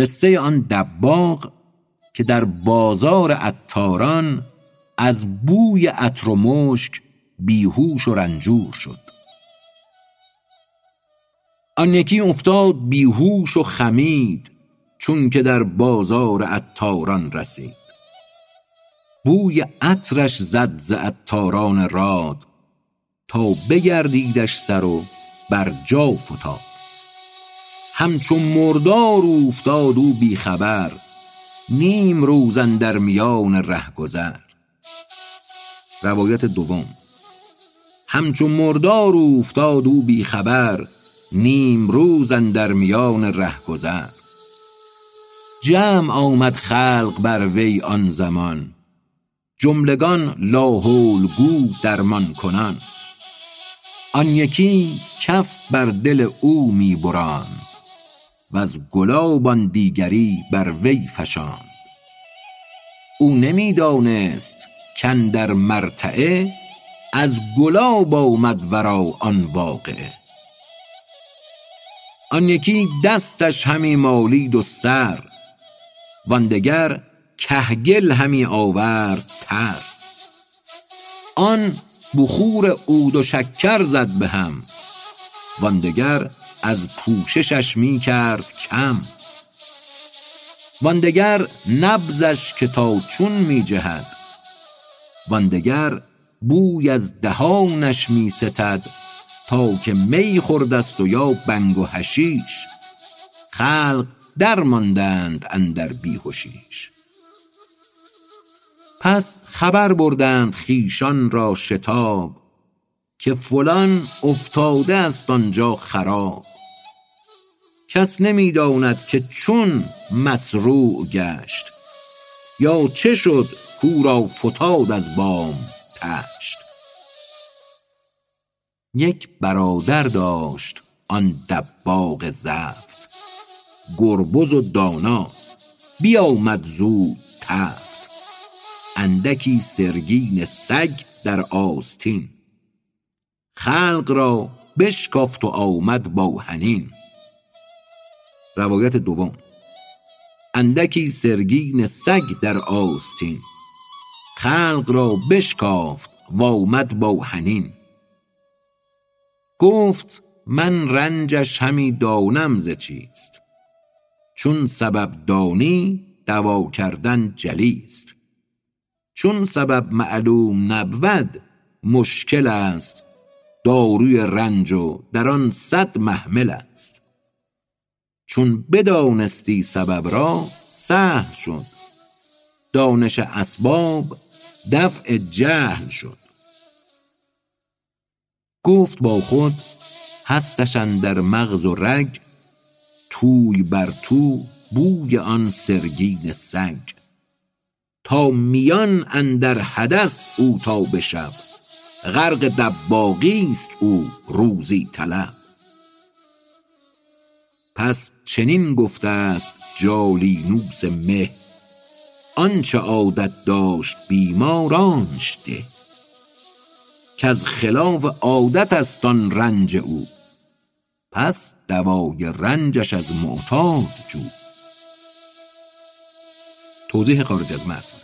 قصه آن دباغ که در بازار عطاران از بوی عطر و مشک بیهوش و رنجور شد. آن یکی افتاد بیهوش و خمید چون که در بازار عطاران رسید. بوی عطرش زد ز عطاران راد تا بگردیدش سر و بر جا فتاد. همچو مردار اوفتاد او بی خبر نیم روز اندر میان رهگذر روایت دوم. همچو مردار اوفتاد او بی خبر نیم روز اندر میان رهگذر جمع آمد خلق بر وی آن زمان جملگان لاحول گو درمان کنان. آن یکی کف بر دل او می براند وز گلاب آن دیگری بر وی فشاند. او نمی دانست کاندر مرتعه از گلاب آمد ورا آن واقعه. آن یکی دستش همی مالید و سر وان دگر کهگل همی آورد تر. آن بخور عود و شکر زد به هم وان دگر از پوششش می کرد کم. وان دگر نبضش که تا چون می جهد وان دگر بوی از دهانش می ستد تا که می خورده و یا بنگ و حشیش. خلق در ماندند اندر بیهشیش پس خبر بردند خویشان را شتاب. که فلان افتاده است آنجا خراب. کس نمی داند که چون مصروع گشت یا چه شد کاو را فتاد از بام طشت یک برادر داشت آن دباغ زفت گربز و دانا بیامد زود تفت. اندکی سرگین سگ در آستین. خلق را بشکافت و آمد با حنین. روایت دوم. اندکی سرگین سگ در آستین. خلق را بشکافت و آمد با حنین. گفت من رنجش همی دانم ز چیست؟ چون سبب دانی دوا کردن جلیست. چون سبب معلوم نبود مشکل است داروی رنج و در آن صد محمل است. چون بدانستی سبب را سهل شد. دانش اسباب دفع جهل شد. گفت با خود هستش اندر مغز و رگ توی بر تو بوی آن سرگین سگ تا میان اندر حدث او تا به شب غرق دباغی است او روزی طلب. پس چنین گفته است جالینوس مه آنچه عادت داشت بیمار آنچ ده. کز خلاف عادت است آن رنج او پس دوای رنجش از معتاد جو. توضیح خارج از متن.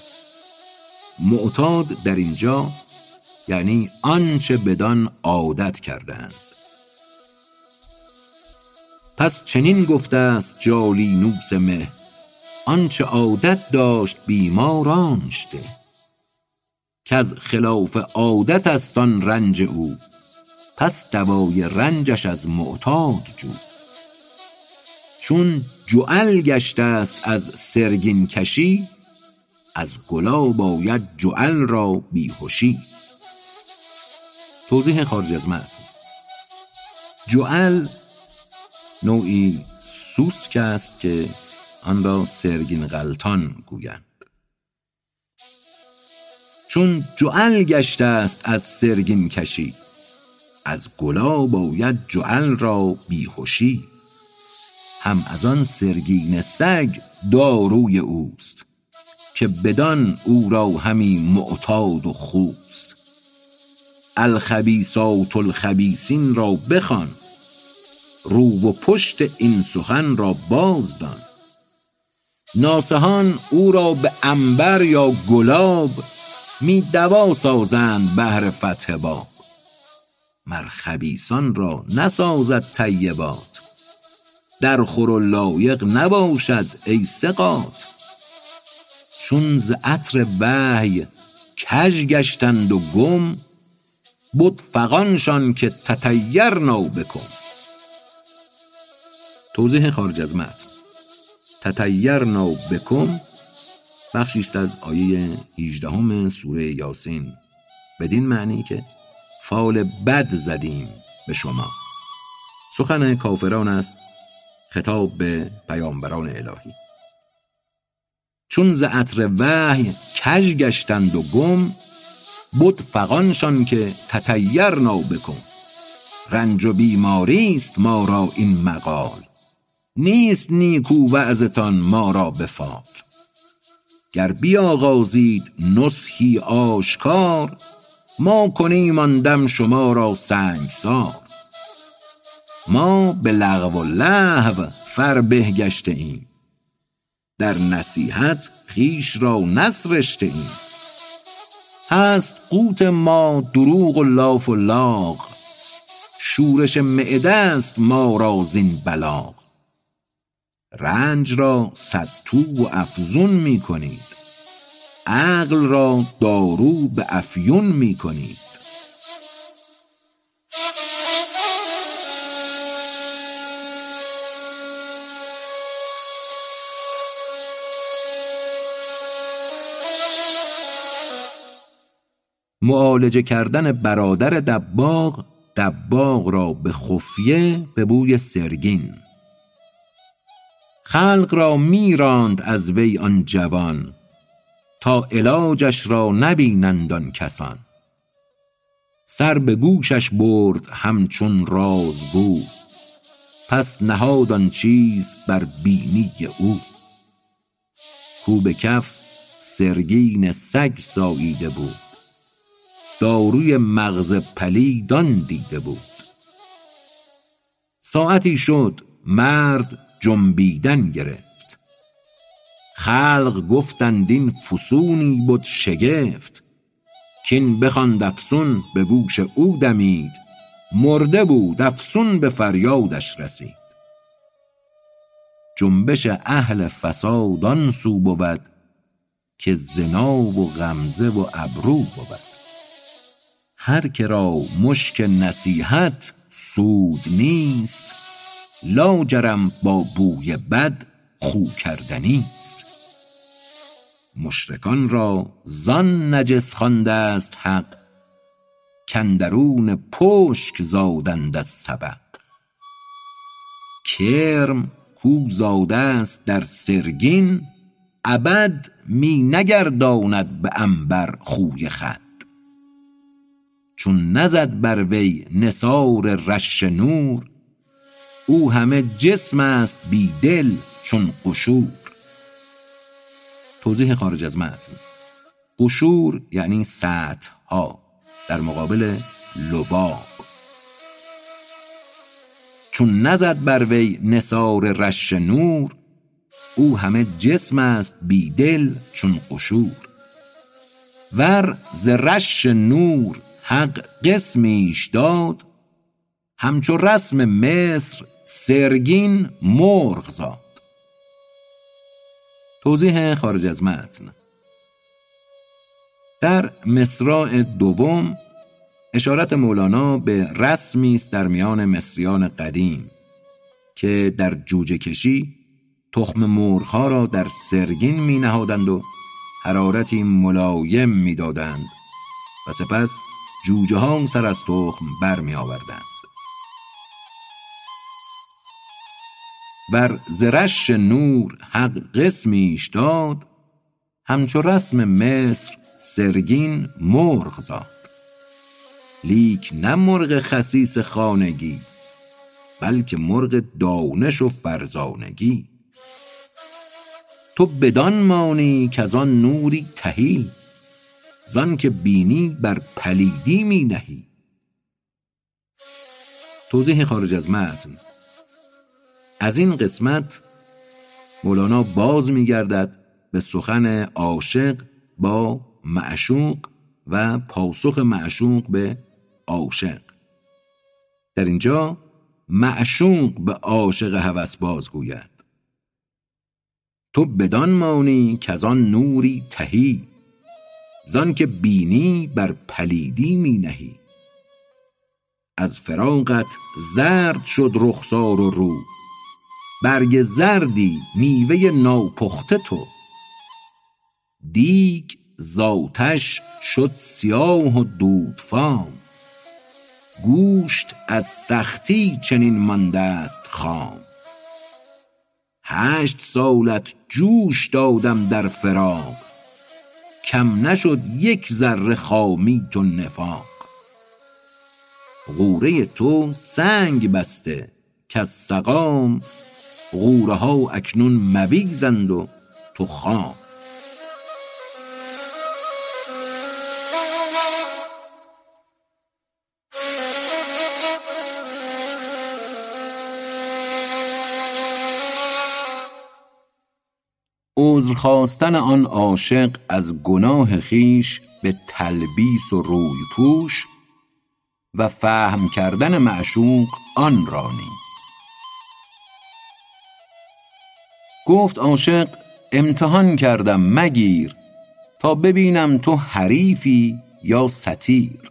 معتاد در اینجا یعنی آنچه بدان عادت کردند. پس چنین گفته است جالینوس مه آنچه عادت داشت بیمار آنچ ده کز خلاف عادت است آن رنج او پس دوای رنجش از معتاد جو. چون جعل گشته است از سرگین کشی از گلاب آید جعل را بیهشی. توضیح خارج از متن. جعل نوعی سوسک است که آن را سرگین غلتان گویند. چون جعل گشته است از سرگین کشی از گلاب آید جعل را بیهشی هم از آن سرگین سگ داروی اوست که بدان او را همی معتاد و خوست. الخبیثات الخبیثین را بخوان رو و پشت این سخن را بازدان ناسهان او را به انبر یا گلاب می دوا سازند بهر فتح باب. مر خبیسان را نسازد طیبات. در خور و لایق نباشد ای ثقات. چون ز عطر وحی کژ گشتند و گم بد فغانشان که تطیرنا بکم توضیح خارج از متن. تطیرنا بکم بخشی است از آیه 18 سوره یاسین. بدین معنی که فال بد زدیم به شما. سخن کافران است خطاب به پیامبران الهی. چون ز عطر وحی کژ گشتند و گم بد فغانشان که تطیرنا بکن. رنج و بیماری است ما را این مقال. نیست نیکو وعظتان ما را بفال. گر بیاغازید نصحی آشکار ما کنیم آن شما را سنگسار. ما به لغو و لهو فربه گشته ایم در نصیحت خویش را نسرشته ایم هست قوت ما دروغ و لاف و لاغ. شورش معده است ما را زین بلاغ. رنج را صدتو و افزون می کنید. عقل را دارو به افیون می کنید. معالجه کردن برادر دباغ دباغ را به خفیه به بوی سرگین. خلق را می راند از وی آن جوان تا علاجش را نبینند آن کسان. سر به گوشش برد همچون رازگو پس نهاد آن چیز بر بینی او. کو به کف سرگین سگ ساییده بود. داروی مغز پلید آن دیده بود. ساعتی شد مرد جنبیدن گرفت. خلق گفتند این فسونی بد شگفت. کین بخواند افسون به گوش او دمید. مرده بود افسون به فریادش رسید. جنبش اهل فساد آن سو بود که زنا و غمزه و ابرو بود. هر که را مشک نصیحت سود نیست لاجرم با بوی بد خو کردنی است. مشرکان را زان نجس خوانده است حق کاندرون پشک زادند از سبق. کرم کو زاده است در سرگین ابد می نگرداند به عنبر خوی خود چون نزد بر وی نثار رش نور. او همه جسم است بی دل چون قشور. توضیح خارج از متن. قشور یعنی سطح ها در مقابل لباب چون نزد بر وی نثار رش نور او همه جسم است بی دل چون قشور. ور ز رش نور حق قسمیش داد. همچو رسم مصر سرگین مرغ زاد. توضیح خارج از متن. در مصراع دوم اشارت مولانا به رسمی است در میان مصریان قدیم که در جوجه کشی تخم مرغها را در سرگین می نهادند و حرارتی ملایم می دادند و سپس جوجه ها سر از تخم بر می آوردند ور زرش نور حق قسمیش داد همچو رسم مصر سرگین مرغ زاد. لیک نه مرغ خسیس خانگی بلکه مرغ دانش و فرزانگی. تو بدان مانی کز آن نوری تهی زان که بینی بر پلیدی می نهی. توضیح خارج از متن. از این قسمت مولانا باز میگردد به سخن عاشق با معشوق و پاسخ معشوق به عاشق. در اینجا معشوق به عاشق هوس باز گوید. تو بدان مانی که آن نوری تهی. زان که بینی بر پلیدی می نهی. از فراغت زرد شد رخسار و رو. برگ زردی میوه ناپخته تو. دیگ زاتش شد سیاه و دودفام. گوشت از سختی چنین مانده است خام. هشت سالت جوش دادم در فراق. کم نشد یک ذره خامی و نفاق. غوره تو سنگ بسته کز سقام غوره ها اکنون مویزند و تو خام عذر خواستن آن عاشق از گناه خویش به تلبیس و روی پوش و فهم کردن معشوق آن را نیز. گفت عاشق امتحان کردم مگیر تا ببینم تو حریفی یا ستیر.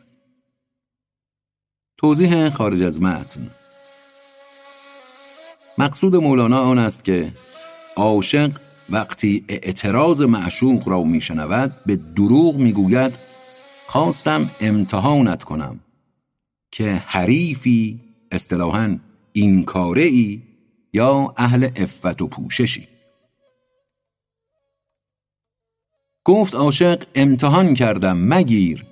توضیح خارج از متن. مقصود مولانا آن است که عاشق وقتی اعتراض معشوق را میشنود به دروغ می‌گوید خواستم امتحانت کنم که حریفی اصطلاحا این کاره ای یا اهل افت و پوششی. گفت عاشق امتحان کردم مگیر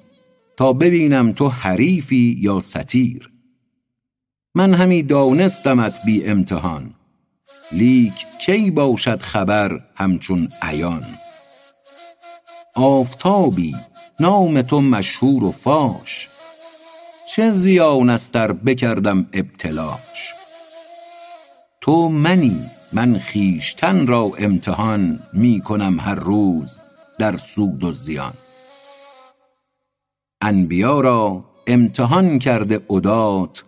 تا ببینم تو حریفی یا ستیر. من همی دانستمت بی امتحان. لیک کی باشد خبر همچون عیان؟ آفتابی نام تو مشهور و فاش چه زیان است ار بکردم ابتلاش؟ تو منی من خویشتن را امتحان می کنم هر روز در سود و زیان. انبیا را امتحان کرده عدات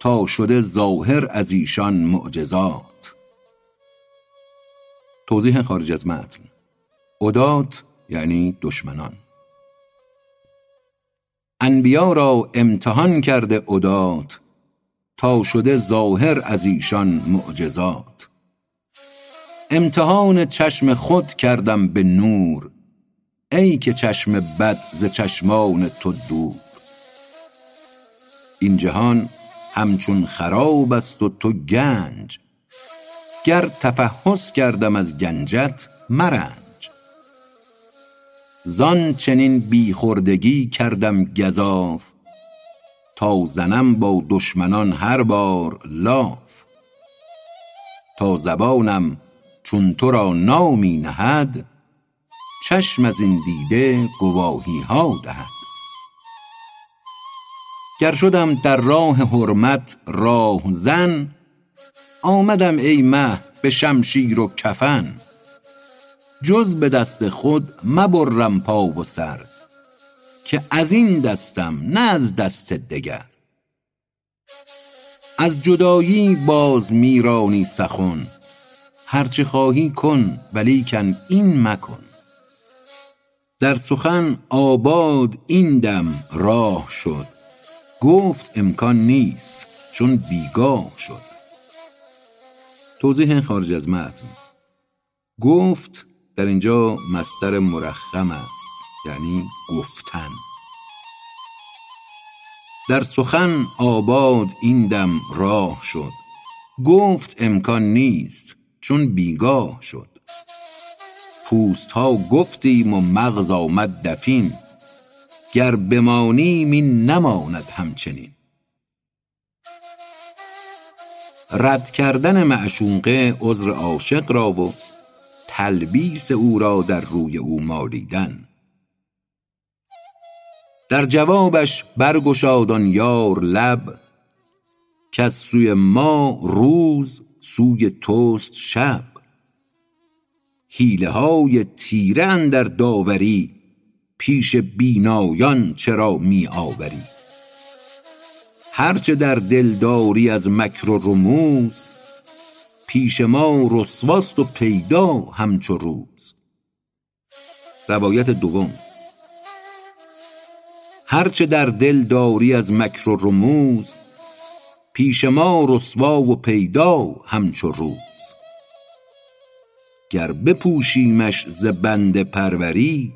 تا شده ظاهر از ایشان معجزات. توضیح خارج از متن. عدات یعنی دشمنان. انبیا را امتحان کرده عدات تا شده ظاهر از ایشان معجزات. امتحان چشم خود کردم به نور ای که چشم بد ز چشمان تو دور. این جهان همچون خراب است و تو گنج گر تفحص کردم از گنجت مرنج. زان چنین بیخوردگی کردم گزاف تا زنم با دشمنان هر بار لاف. تا زبانم چون تو را نامی نهد چشم از این دیده گواهی ها دهد. گر شدم در راه حرمت راه زن آمدم ای مه به شمشیر و کفن. جز به دست خود مبرم پا و سر که از این دستم نه از دست دگر. از جدایی باز می رانی سخن هرچه خواهی کن ولیکن این مکن. در سخن آباد این دم راه شد گفت امکان نیست چون بیگاه شد. توضیح خارج از متن. گفت در اینجا مستر مرخم است یعنی گفتن. در سخن آباد این دم راه شد. گفت امکان نیست چون بیگاه شد. پوست ها گفتیم و مغز آمد دفین. گر بمانیم این نماند همچنین. رد کردن معشوقه عذر عاشق را و تلبیس او را در روی او مالیدن. در جوابش برگشاد آن یار لب کز سوی ما روز سوی توست شب. حیله های تیره اندر داوری پیش بینایان چرا می آوری؟ هرچه در دل داری از مکر و رموز پیش ما رسواست و پیدا همچو روز. روایت دوم. هرچه در دل داری از مکر و رموز پیش ما رسوا و پیدا همچو روز. گر بپوشیمش ز بنده پروری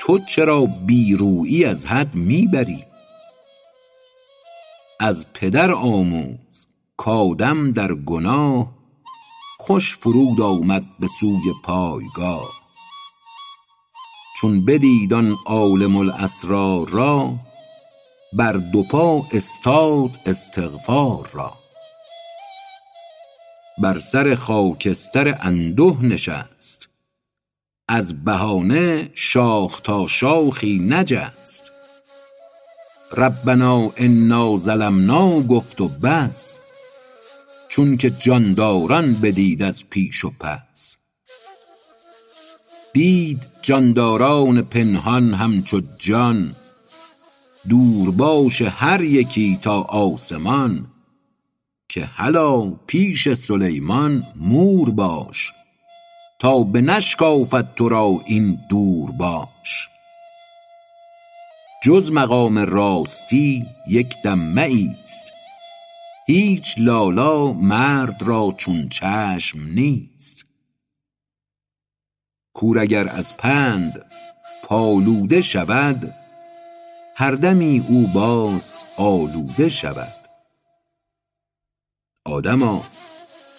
تو چرا بیرویی از حد می بری از پدر آموز کآدم در گناه خوش فرود آمد به سوی پایگاه. چون بدید آن عالم الاسرار را بر دو پا استاد استغفار را. بر سر خاکستر انده نشست از بهانه شاخ تا شاخی نجست. ربنا انا ظلمنا گفت و بس. چون که جانداران بدید از پیش و پس. دید جانداران پنهان همچو جان. دورباش هر یکی تا آسمان. که هلا پیش سلیمان مور باش. تا بنشکافد تو را این دورباش جز مقام راستی یک دم مایست هیچ لالا مرد را چون چشم نیست. کور اگر از پند پالوده شود هر دمی او باز آلوده شود. آدما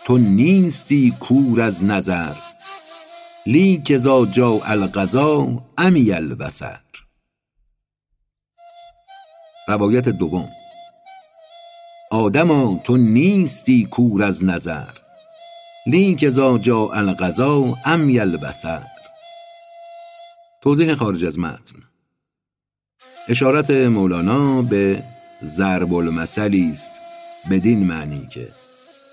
تو نیستی کور از نظر لیک اذا جاء القضا عمی البصر. روایت دوم. آدما تو نیستی کور از نظر. لیک اذا جاء القضا عمی البصر توضیح خارج از متن. اشارت مولانا به ضرب المثلی است بدین معنی که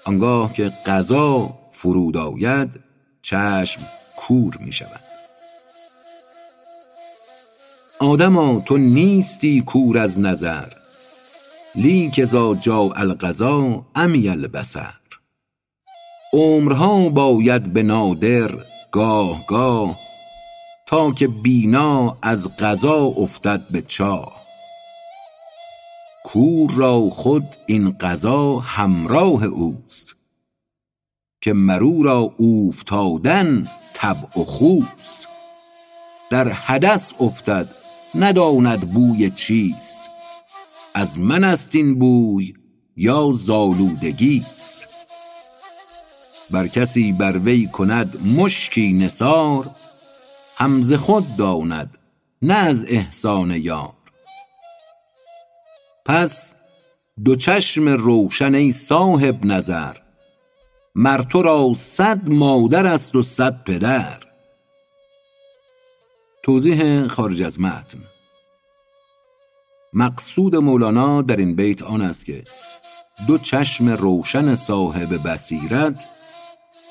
آنگاه که قضا فرود آید چشم کور می شود آدما تو نیستی کور از نظر. لیک اذا جاء القضا عمی البصر. عمرها باید به نادر گاه گاه تا که بینا از قضا افتد به چاه. کور را خود این قضا همراه اوست که مر او را اوفتادن طبع و خوست. در حدث افتد نداند بوی چیست. از من است این بوی یا ز آلودگیست ور کسی بر وی کند مشکی نثار هم ز خود داند نه از احسان یار. پس دو چشم روشن ای صاحب نظر مر تو را صد مادر است و صد پدر. توضیح خارج از متن. مقصود مولانا در این بیت آن است که دو چشم روشن صاحب بصیرت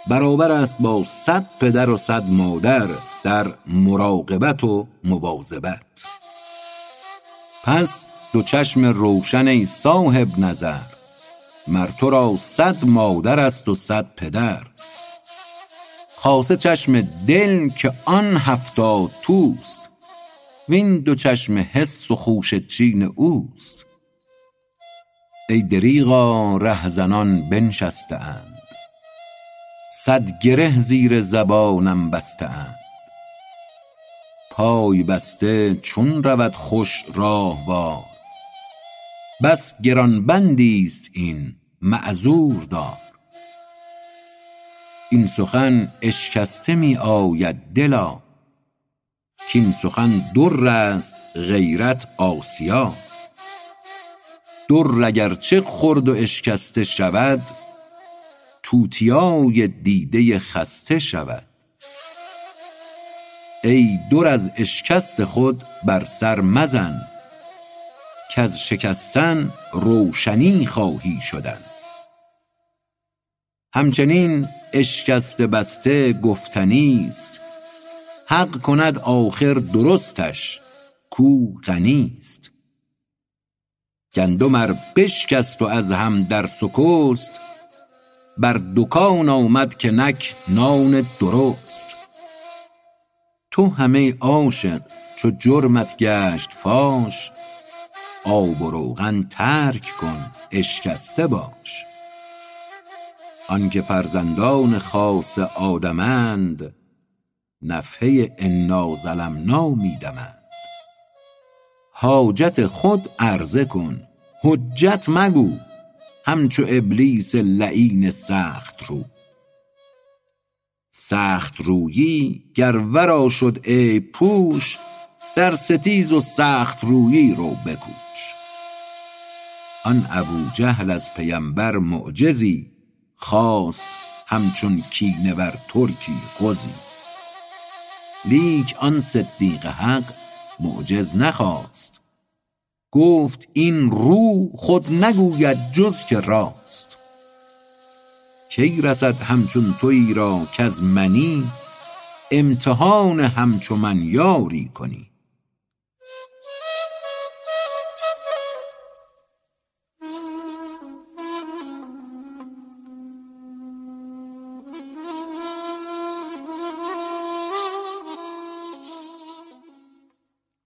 برابر است با صد پدر و صد مادر در مراقبت و مواظبت. پس دو چشم روشن ای صاحب نظر مر تو را صد مادر است و صد پدر. خاصه چشم دل که آن هفتاد توست. وین دو چشم حس و خوشه چین اوست. ای دریغا رهزنان بنشسته اند صد گره زیر زبانم بسته اند پای بسته چون رود خوش راهوار. بس گران بندی است این معذور دار. این سخن اشکسته می آید دلا. کاین سخن در است غیرت آسیا. در اگر چه خرد و اشکسته شود توتیای دیده خسته شود. ای در از اشکست خود بر سر مزن کز شکستن روشنی خواهی شدن. همچنین اشکست بسته گفتنیست حق کند آخر درستش کو غنیست گندم ار بشکست و از هم در سکست بر دکان آمد که نک نان درست. تو هم ای عاشق چو جرمت گشت فاش آب و روغن ترک کن اشکسته باش. آنکه فرزندان خاص آدمند نفحه انا ظلمنا می دمند حاجت خود عرضه کن حجت مگو همچو ابلیس لعین سخت رو. سخت رویی گر ورا شد عیب پوش در ستیز و سخت رویی رو بکوش. آن ابوجهل از پیمبر معجزی خواست همچون کینه ور ترکی غزی. لیک آن صدیق حق معجز نخواست. گفت این رو خود نگوید جز که راست. کی رسد همچون تویی را کز منی؟ امتحان همچو من یاری کنی.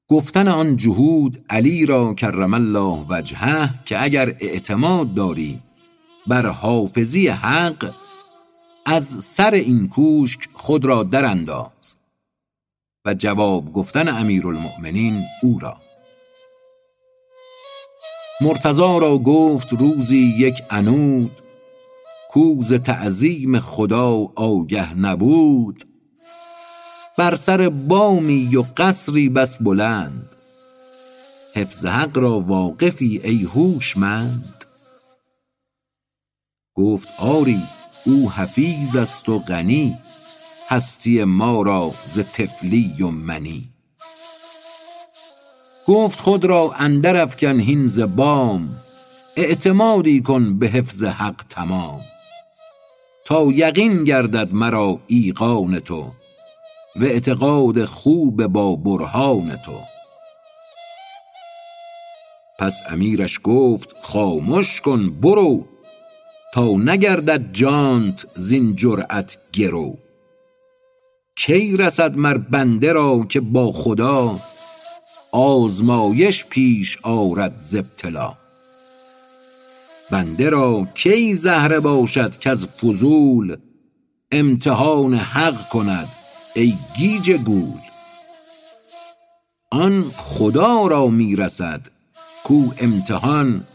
گفتن آن جهود علی را کرم الله وجهه که اگر اعتماد داری بر حافظی حق از سر این کوشک خود را در انداز و جواب گفتن امیرالمؤمنین او را. مرتضی را گفت روزی یک عنود کو ز تعظیم خدا آگه نبود. بر سر بامی و قصری بس بلند. حفظ حق را واقفی ای هوشمند. گفت آری او حفیظ است و غنی. هستی ما را ز طفلی و منی. گفت خود را اندر افکن هین ز بام. اعتمادی کن به حفظ حق تمام. تا یقین گردد مرا ایقان تو. و اعتقاد خوب با برهان تو. پس امیرش گفت خامش کن برو تا نگردد جانت زین جرأت گرو. کی رسد مر بنده را که با خدا آزمایش پیش آرد ز ابتلا؟ بنده را کی زهره باشد کز فضول امتحان حق کند؟ ای گیج گول. آن خدا را می رسد کو امتحان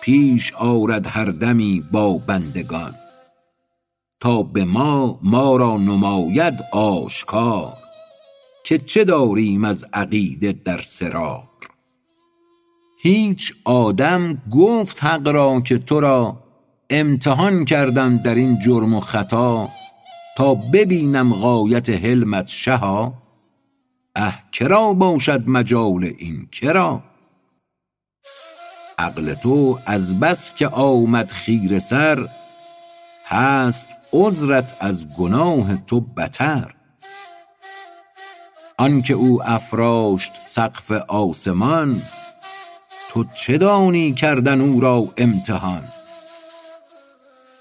پیش آرد هر دمی با بندگان. تا به ما ما را نماید آشکار. که چه داریم از عقیده در سرار؟ هیچ آدم گفت حق را که تو را امتحان کردم در این جرم و خطا. تا ببینم غایت حلمت شها اه کرا باشد مجال این کرا. عقل تو از بس که آمد خیره سر هست عذرت از گناه تو بتر. آنکه او افراشت سقف آسمان تو چه دانی کردن او را امتحان؟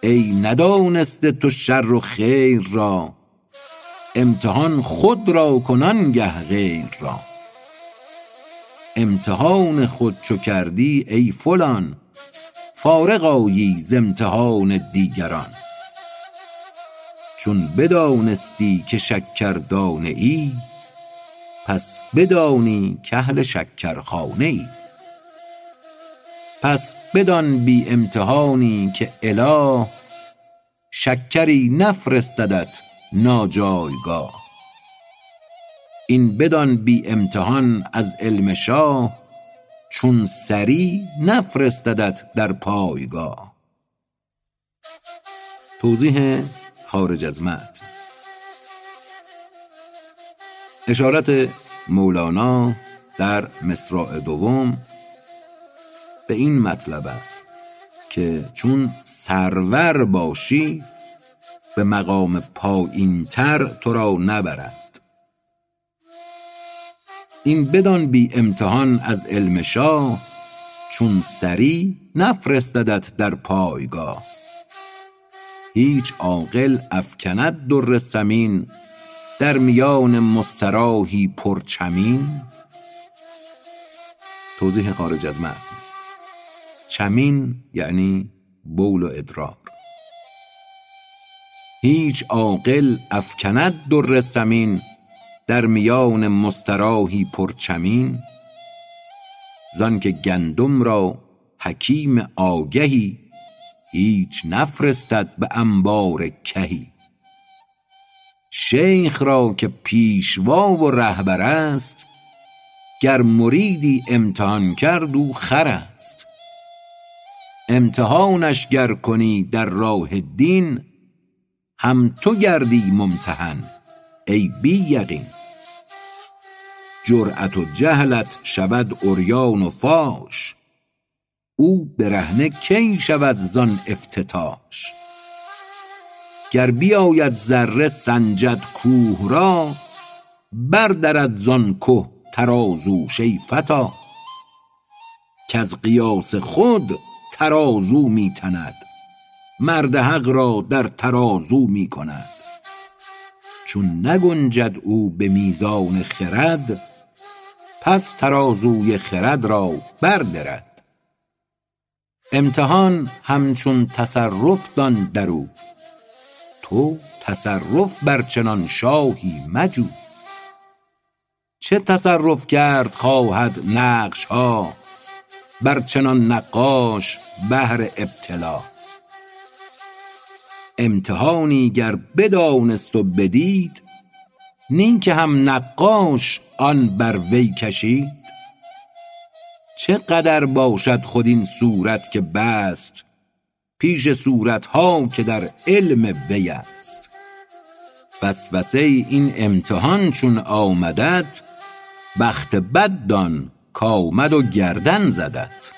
ای ندانسته تو شر و خیر را. امتحان خود را کن آنگه غیر را. امتحان خود چو کردی ای فلان فارغ آیی ز امتحان دیگران. چون بدانستی که شکردانه ای پس بدانی کاهل شکرخانه ای. پس بدان بی امتحانی که اله شکری نفرستدت ناجایگاه. این بدان بی امتحان از علم شاه چون سری نفرستدت در پایگاه. توضیح خارج از متن. اشارت مولانا در مصرع دوم به این مطلب است که چون سرور باشی به مقام پایینتر تو را نبرد. این بدان بی امتحان از علم شاه چون سری نفرستدت در پایگاه. هیچ عاقل افکند در ثمین در میان مستراحی پرچمین. توضیح خارج از متن. چمین یعنی بول و ادرار. هیچ عاقل افکند در ثمین در میان مستراحی پرچمین زانکه گندم را حکیم آگهی هیچ نفرستد به انبار کهی. شیخ را که پیشوا و رهبر است گر مریدی امتحان کرد او خر است. امتحانش گر کنی در راه دین هم تو گردی ممتحن ای بی یقین جرأت و جهلت شود عریان و فاش او برهنه کی شود زان افتتاش. گر بیاید ذره سنجد کوه را بردرد زان که ترازوش ای فتی کز قیاس خود ترازو می تند مرد حق را در ترازو می کند چون نگنجد او به میزان خرد پس ترازوی خرد را بردرد. امتحان همچون تصرف دان درو تو تصرف بر چنان شاهی مجو. چه تصرف کرد خواهد نقش ها بر چنان نقاش بهر ابتلا. امتحانی گر بدانست و بدید نی که هم نقاش آن بر وی کشید. چه قدر باشد خود این صورت که بست پیش صورتها که در علم وی است. وسوسه این امتحان چون آمدت بخت بد دان کآمد و گردن زدت.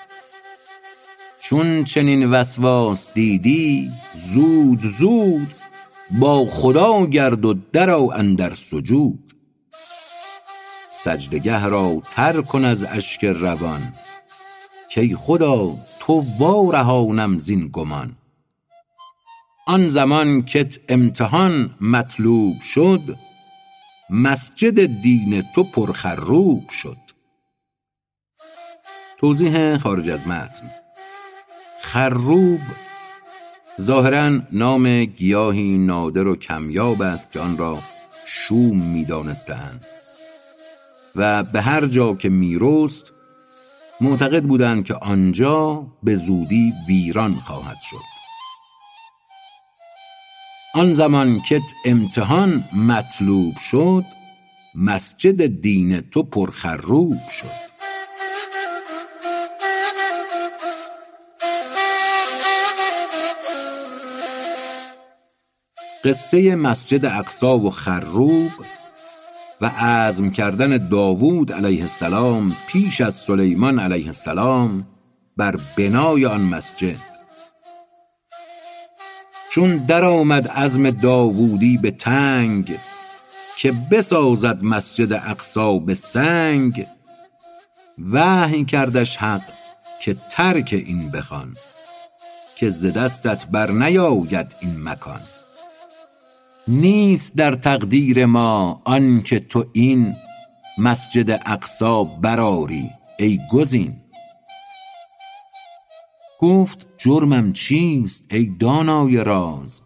چون چنین وسواس دیدی زود زود با خدا گرد و درآ اندر سجود. سجدگه را تر کن از اشک روان کای خدا تو وا رهانم زین گمان. آن زمان کت امتحان مطلوب شد مسجد دین تو پر خروب شد. توضیح خارج از متن. خروب ظاهرا نام گیاهی نادر و کمیاب است که آن را شوم می دانستند و به هر جا که می رست معتقد بودند که آنجا به زودی ویران خواهد شد. آن زمان کت امتحان مطلوب شد مسجد دین تو پر خروب شد. قصه مسجد اقصی و خروب و عزم کردن داوود علیه السلام پیش از سلیمان علیه السلام بر بنای آن مسجد. چون درآمد عزم داوودی به تنگ که بسازد مسجد اقصی به سنگ وحی کردش حق که ترک این بخوان که ز دستت بر نیاید این مکان. نیست در تقدیر ما آنکه تو این مسجد اقصی برآری ای گزین. گفت جرمم چیست ای دانای راز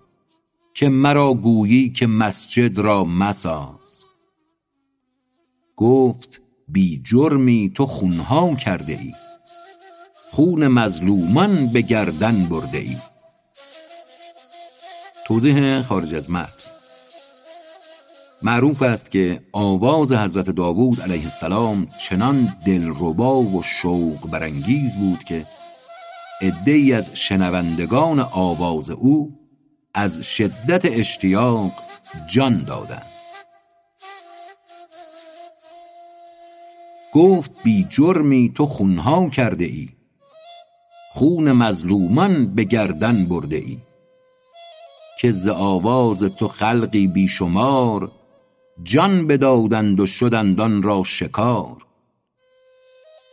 که مرا گویی که مسجد را مساز. گفت بی جرمی تو خون ها کرده ای خون مظلومان به گردن برده ای. توضیح خارج از متن معروف است که آواز حضرت داوود علیه السلام چنان دلربا و شوق برانگیز بود که عده ای از شنوندگان آواز او از شدت اشتیاق جان دادند. گفت بی جرمی تو خونها کرده ای خون مظلومان به گردن برده ای که ز آواز تو خلقی بیشمار جان بدادند و شدند آن را شکار.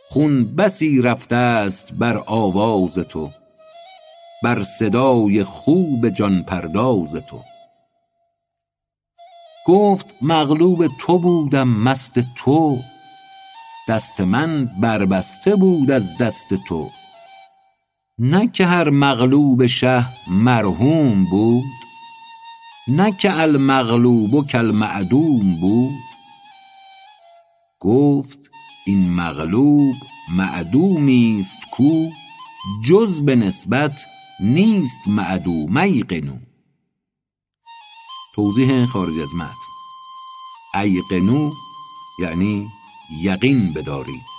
خون بسی رفته است بر آواز تو بر صدای خوب جان پرداز تو. گفت مغلوب تو بودم مست تو. دست من بربسته بود از دست تو. نه که هر مغلوب شه مرحوم بود. نه که المغلوب کالمعدوم بود. گفت این مغلوب معدومی است کو جز به نسبت نیست معدوم ایقنوا توضیح خارج از متن. ایقنوا یعنی یقین بدارید.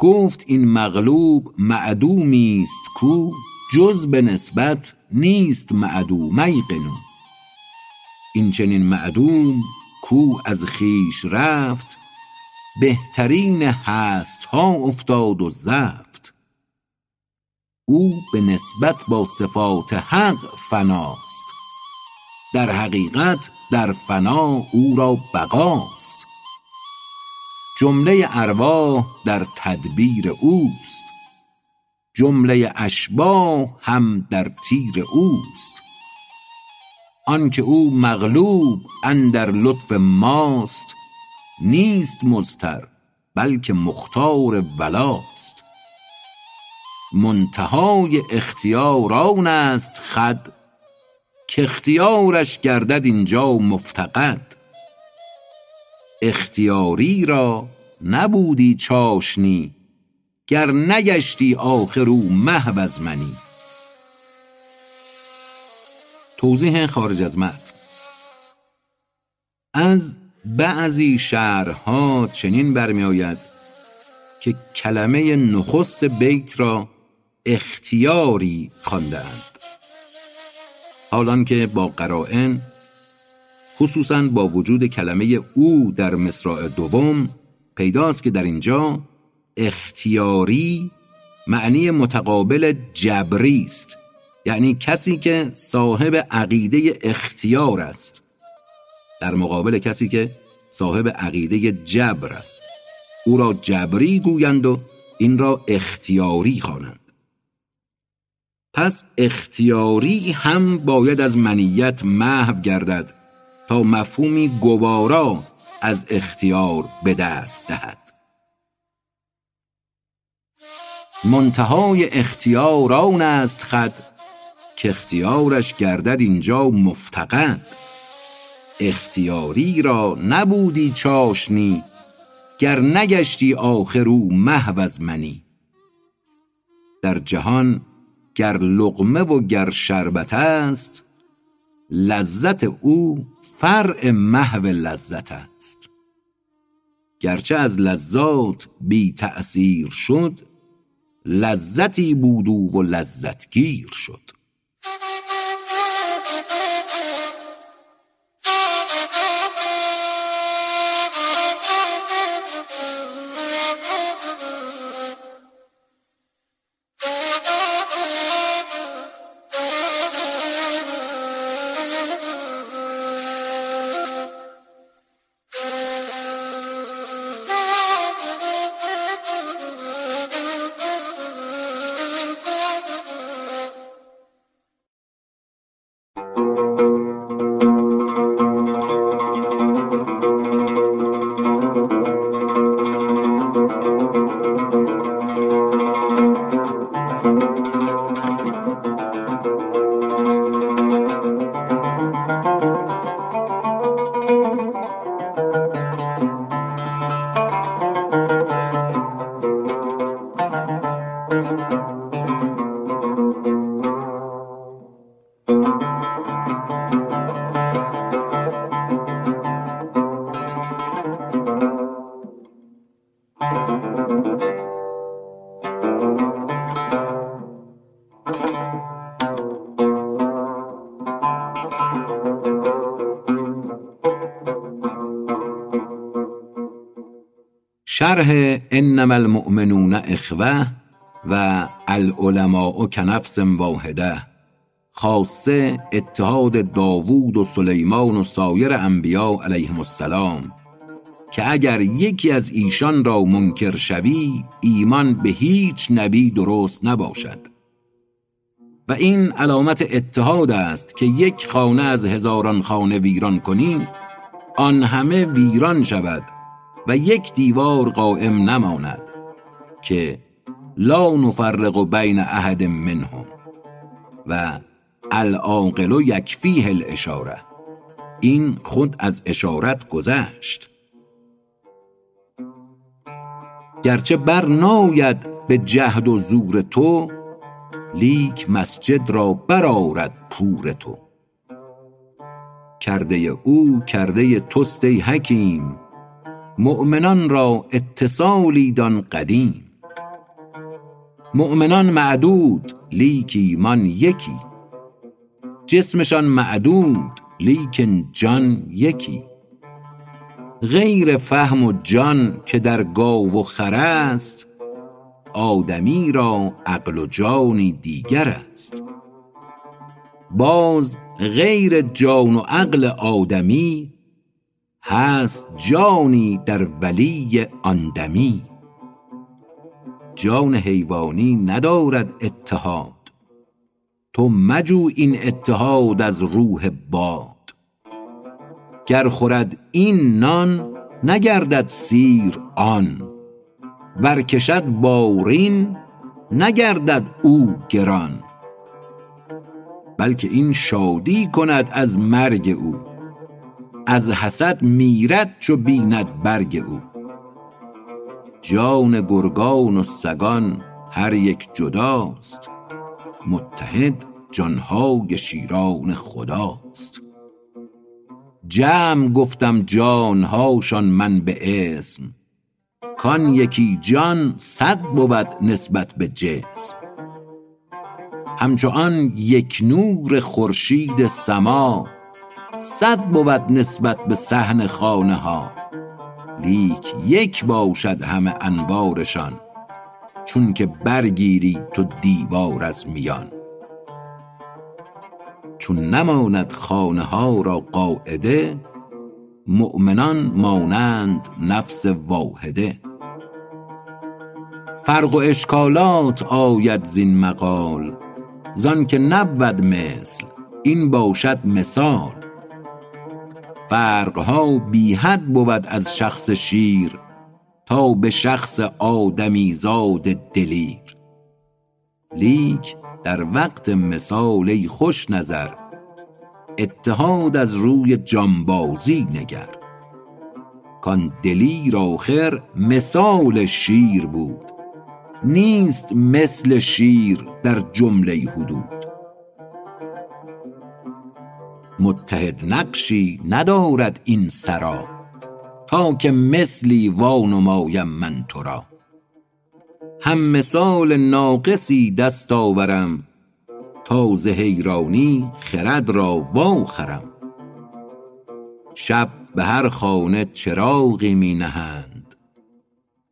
گفت این مغلوب معدومی است کو جز به نسبت نیست معدوم ایقنوا این چنین معدوم کو از خویش رفت بهترین هست ها افتاد و زفت. او به نسبت با صفات حق فناست در حقیقت در فنا او را بقاست. جمله ارواح در تدبیر اوست. جمله اشباح هم در تیر اوست. آنکه او مغلوب اندر لطف ماست نیست مضطر بلکه مختار ولاست. منتهای اختیار آن است خود کاختیارش گردد اینجا مفتقد. اختیاری را نبودی چاشنی گر نگشتی آخر او محو از منی. توضیح خارج از متن از بعضی شرحها چنین برمی آید که کلمه نخست بیت را اختیاری خوانده اند حال که با قرائن خصوصا با وجود کلمه او در مصرع دوم پیداست که در اینجا اختیاری معنی متقابل جبری است. یعنی کسی که صاحب عقیده اختیار است. در مقابل کسی که صاحب عقیده جبر است. او را جبری گویند و این را اختیاری خوانند. پس اختیاری هم باید از منیت محو گردد تا مفهومی گوارا از اختیار به دست دهد. منتهای اختیار آن است خود که اختیارش گردد اینجا مفتقد. اختیاری را نبودی چاشنی گر نگشتی آخر او محو از منی. در جهان گر لقمه و گر شربت است لذت او فرع محو لذت است. گرچه از لذات بی تأثیر شد لذتی بود و لذتگیر شد. شرح انما المؤمنون اخوه و العلماء کنفس واحده خاصه اتحاد داوود و سلیمان و سایر انبیا علیهم السلام که اگر یکی از ایشان را منکر شوی ایمان به هیچ نبی درست نباشد. و این علامت اتحاد است که یک خانه از هزاران خانه ویران کنی آن همه ویران شود. و یک دیوار قائم نماند که لا نفرق بین احد منهم و العاقل یکفیه الاشاره. این خود از اشارت گذشت. گرچه بر ناید به جهد و زور تو لیک مسجد را برآرد پور تو. کرده او کرده توست ای حکیم مؤمنان را اتصالی دان قدیم. مؤمنان معدود لیک ایمان یکی. جسمشان معدود لیکن جان یکی. غیر فهم و جان که در گاو و خر است آدمی را عقل و جانی دیگر است. باز غیر جان و عقل آدمی هست جانی در ولی آن دمی. جان حیوانی ندارد اتحاد. تو مجو این اتحاد از روح باد. گر خورد این نان نگردد سیر آن. ور کشد بارین نگردد او گران. بلکه این شادی کند از مرگ او. از حسد میرد چو بیند برگ او. جان گرگان و سگان هر یک جداست متحد جانهای شیران خداست. جمع گفتم جانهاشان من به اسم کان یکی جان صد بود نسبت به جسم. همچو آن یک نور خورشید سما صد بود نسبت به صحن خانه ها. لیک یک باشد همه انوارشان چون که برگیری تو دیوار از میان. چون نماند خانه ها را قاعده مؤمنان مانند نفس واحده. فرق و اشکالات آید زین مقال زان که نبود مثل این باشد مثال. فرقها بی حد بود از شخص شیر تا به شخص آدمی زاد دلیر. لیک در وقت مثال خوش نظر اتحاد از روی جانبازی نگر. کان دلیر آخر مثال شیر بود نیست مثل شیر در جمله حدود. متحد نقشی ندارد این سرا تا که مثلی وانمایم من تو را هم مثال ناقصی دست آورم تا ز حیرانی خرد را وا خرم. شب به هر خانه چراغی می نهند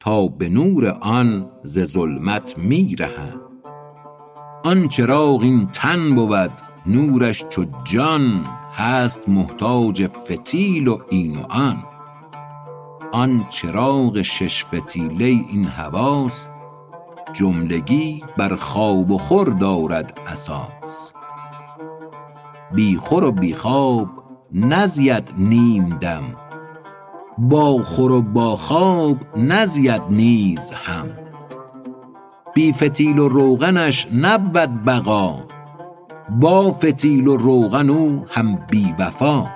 تا به نور آن ز ظلمت می رهند. آن چراغ این تن بود نورش چو جان هست محتاج فتیل و این و آن. آن چراغ شش فتیله این حواس جملگی بر خواب و خور دارد اساس. بی خور و بی خواب نزید نیم دم با خور و با خواب نزید نیز هم. بی فتیل و روغنش نبود بقا با فتیل و روغن او هم بی وفا.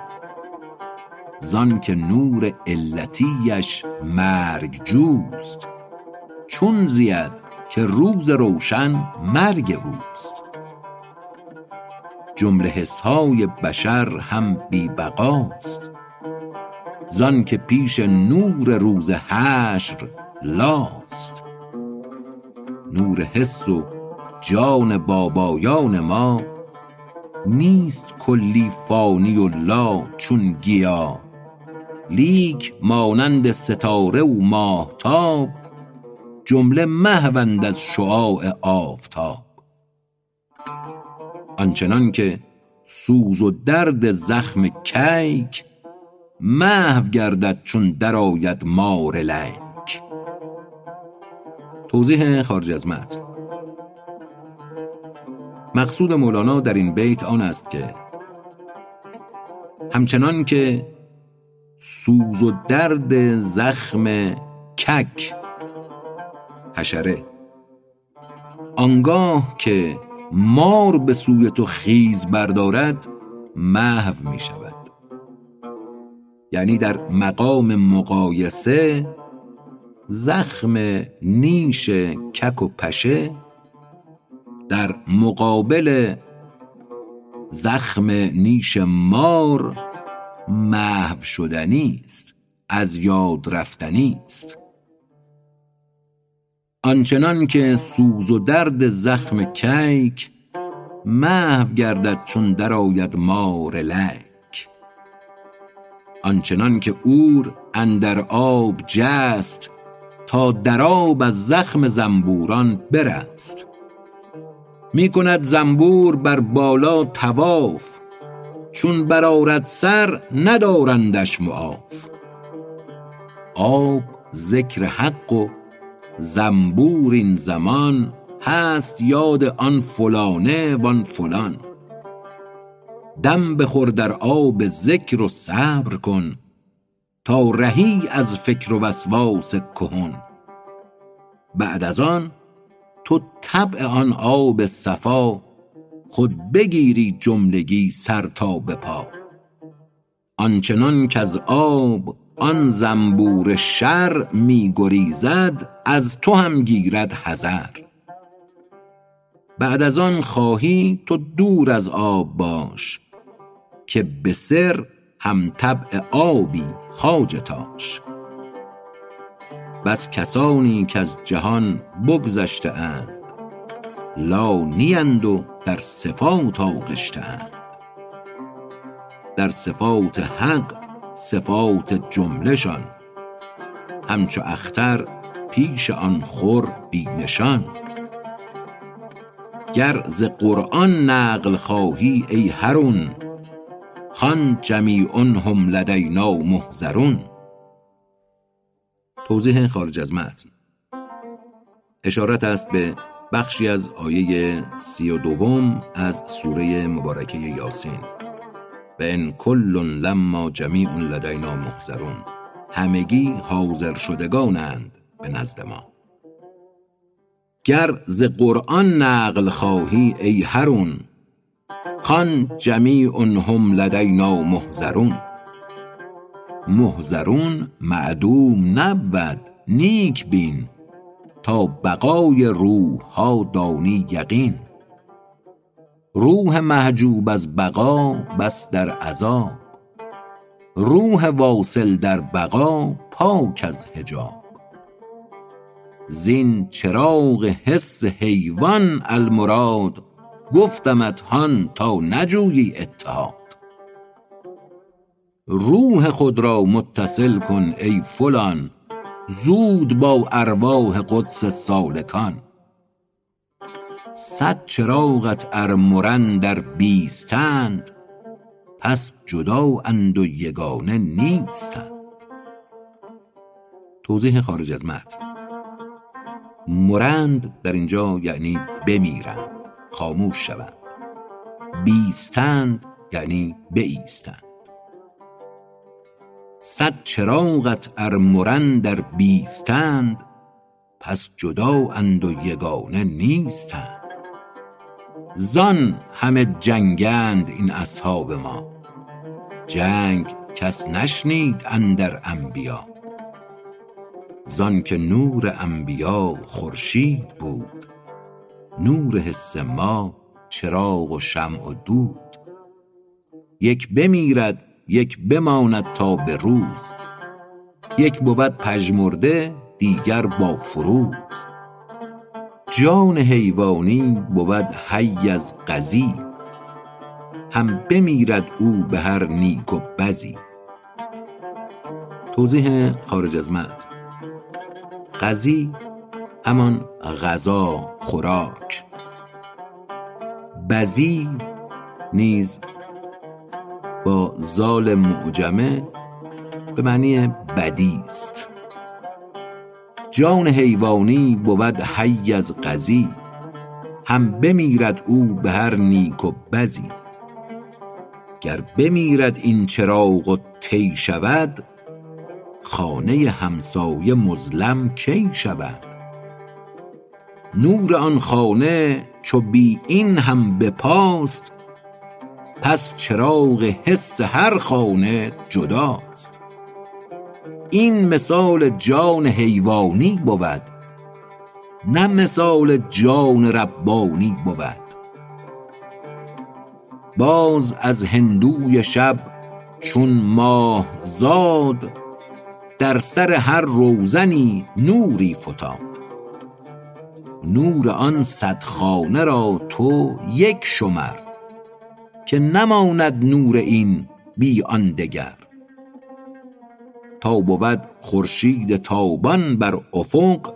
زان که نور علتیش مرگ جوست. چون زید که روز روشن مرگ اوست. جمله حسهای بشر هم بی بقاست. زان که پیش نور روز حشر لاست. نور حس و جان بابایان ما نیست کلی فانی و لا چون گیا. لیک مانند ستاره و ماهتاب جمله محوند از شعاع آفتاب. آنچنان که سوز و درد زخم کیک محو گردد چون درآید مار الیک توضیح خارج از متن. مقصود مولانا در این بیت آن است که همچنان که سوز و درد زخم کک حشره آنگاه که مار به سوی تو خیز بردارد محو می شود. یعنی در مقام مقایسه زخم نیش کک و پشه در مقابل زخم نیش مار محو شدنی است از یاد رفتنی است. آنچنان که سوز و درد زخم کیک محو گردد چون درآید مار لیک آنچنان که اور اندر آب جست تا در آب از زخم زنبوران برست. می کند زنبور بر بالا طواف چون برآرد سر ندارندش معاف. آب ذکر حق و زنبور این زمان هست یاد آن فلانه وان فلان. دم بخور در آب ذکر و صبر کن تا رهی از فکر و وسواس کهن. بعد از آن تو طبع آن آب صفا خود بگیری جملگی سر تا به پا. آنچنان کز آب آن زنبور شر می گریزد از تو هم گیرد حذر. بعد از آن خواهی تو دور از آب باش که به سر هم طبع آبی خواجه تاش. بس کسانی کز جهان بگذشته اند لا نیند و در صفات آغشته اند در صفات حق صفات جمله شان همچو اختر پیش آن خور بی نشان. گر ز قرآن نقل خواهی ای حرون خوان جمیعهم لدینا محضرون. توضیح خارج از متن. اشارت است به بخشی از آیه سی و دوم از سوره مبارکه یاسین. و ان کل لما جمیع لدینا محضرون. همگی حاضر شدگانند به نزد ما. گر ز قرآن نقل خواهی ای هرون خوان جمیع هم لدینا محضرون. محضرون معدوم نبود نیک بین. تا بقای روح ها دانی یقین. روح محجوب از بقا بس در عذاب روح واصل در بقا پاک از حجاب. زین چراغ حس حیوان المراد گفتمت هان تا نجویی اتحاد. روح خود را متصل کن ای فلان. زود با ارواح قدس سالکان. صد چراغت ار مرن بیستند پس جدااند و یگانه نیستند. توضیح خارج از متن. مرند در اینجا یعنی بمیرند خاموش شوند. بیستند یعنی بایستند صد چراغت ار مرن در بیستند پس جدااند و یگانه نیستند. زان همه جنگند این اصحاب ما. جنگ کس نشنید اندر انبیا. زان که نور انبیا خورشید بود. نور حس ما چراغ و شمع و دود. یک بمیرد یک بماند تا به روز. یک بود پژمرده دیگر با فروز. جان حیوانی بود حی از قضی. هم بمیرد او به هر نیک و بزی. توضیح خارج از متن قضی همان غذا خوراک. بزی نیز با زال معجمه به معنی بدی است. جان حیوانی بود حی از قضی هم بمیرد او به هر نیک و بزی. گر بمیرد این چراغ و طی شود خانه همسایه مظلم کی شود؟ نور آن خانه چو بی این هم بپاست پس چراغ حس هر خانه جداست. این مثال جان حیوانی بود نه مثال جان ربانی بود. باز از هندوی شب چون ماه زاد در سر هر روزنی نوری فتاد. نور آن صد خانه را تو یک شمر که نماند نور این بی آن دگر. تا بود خورشید تابان بر افق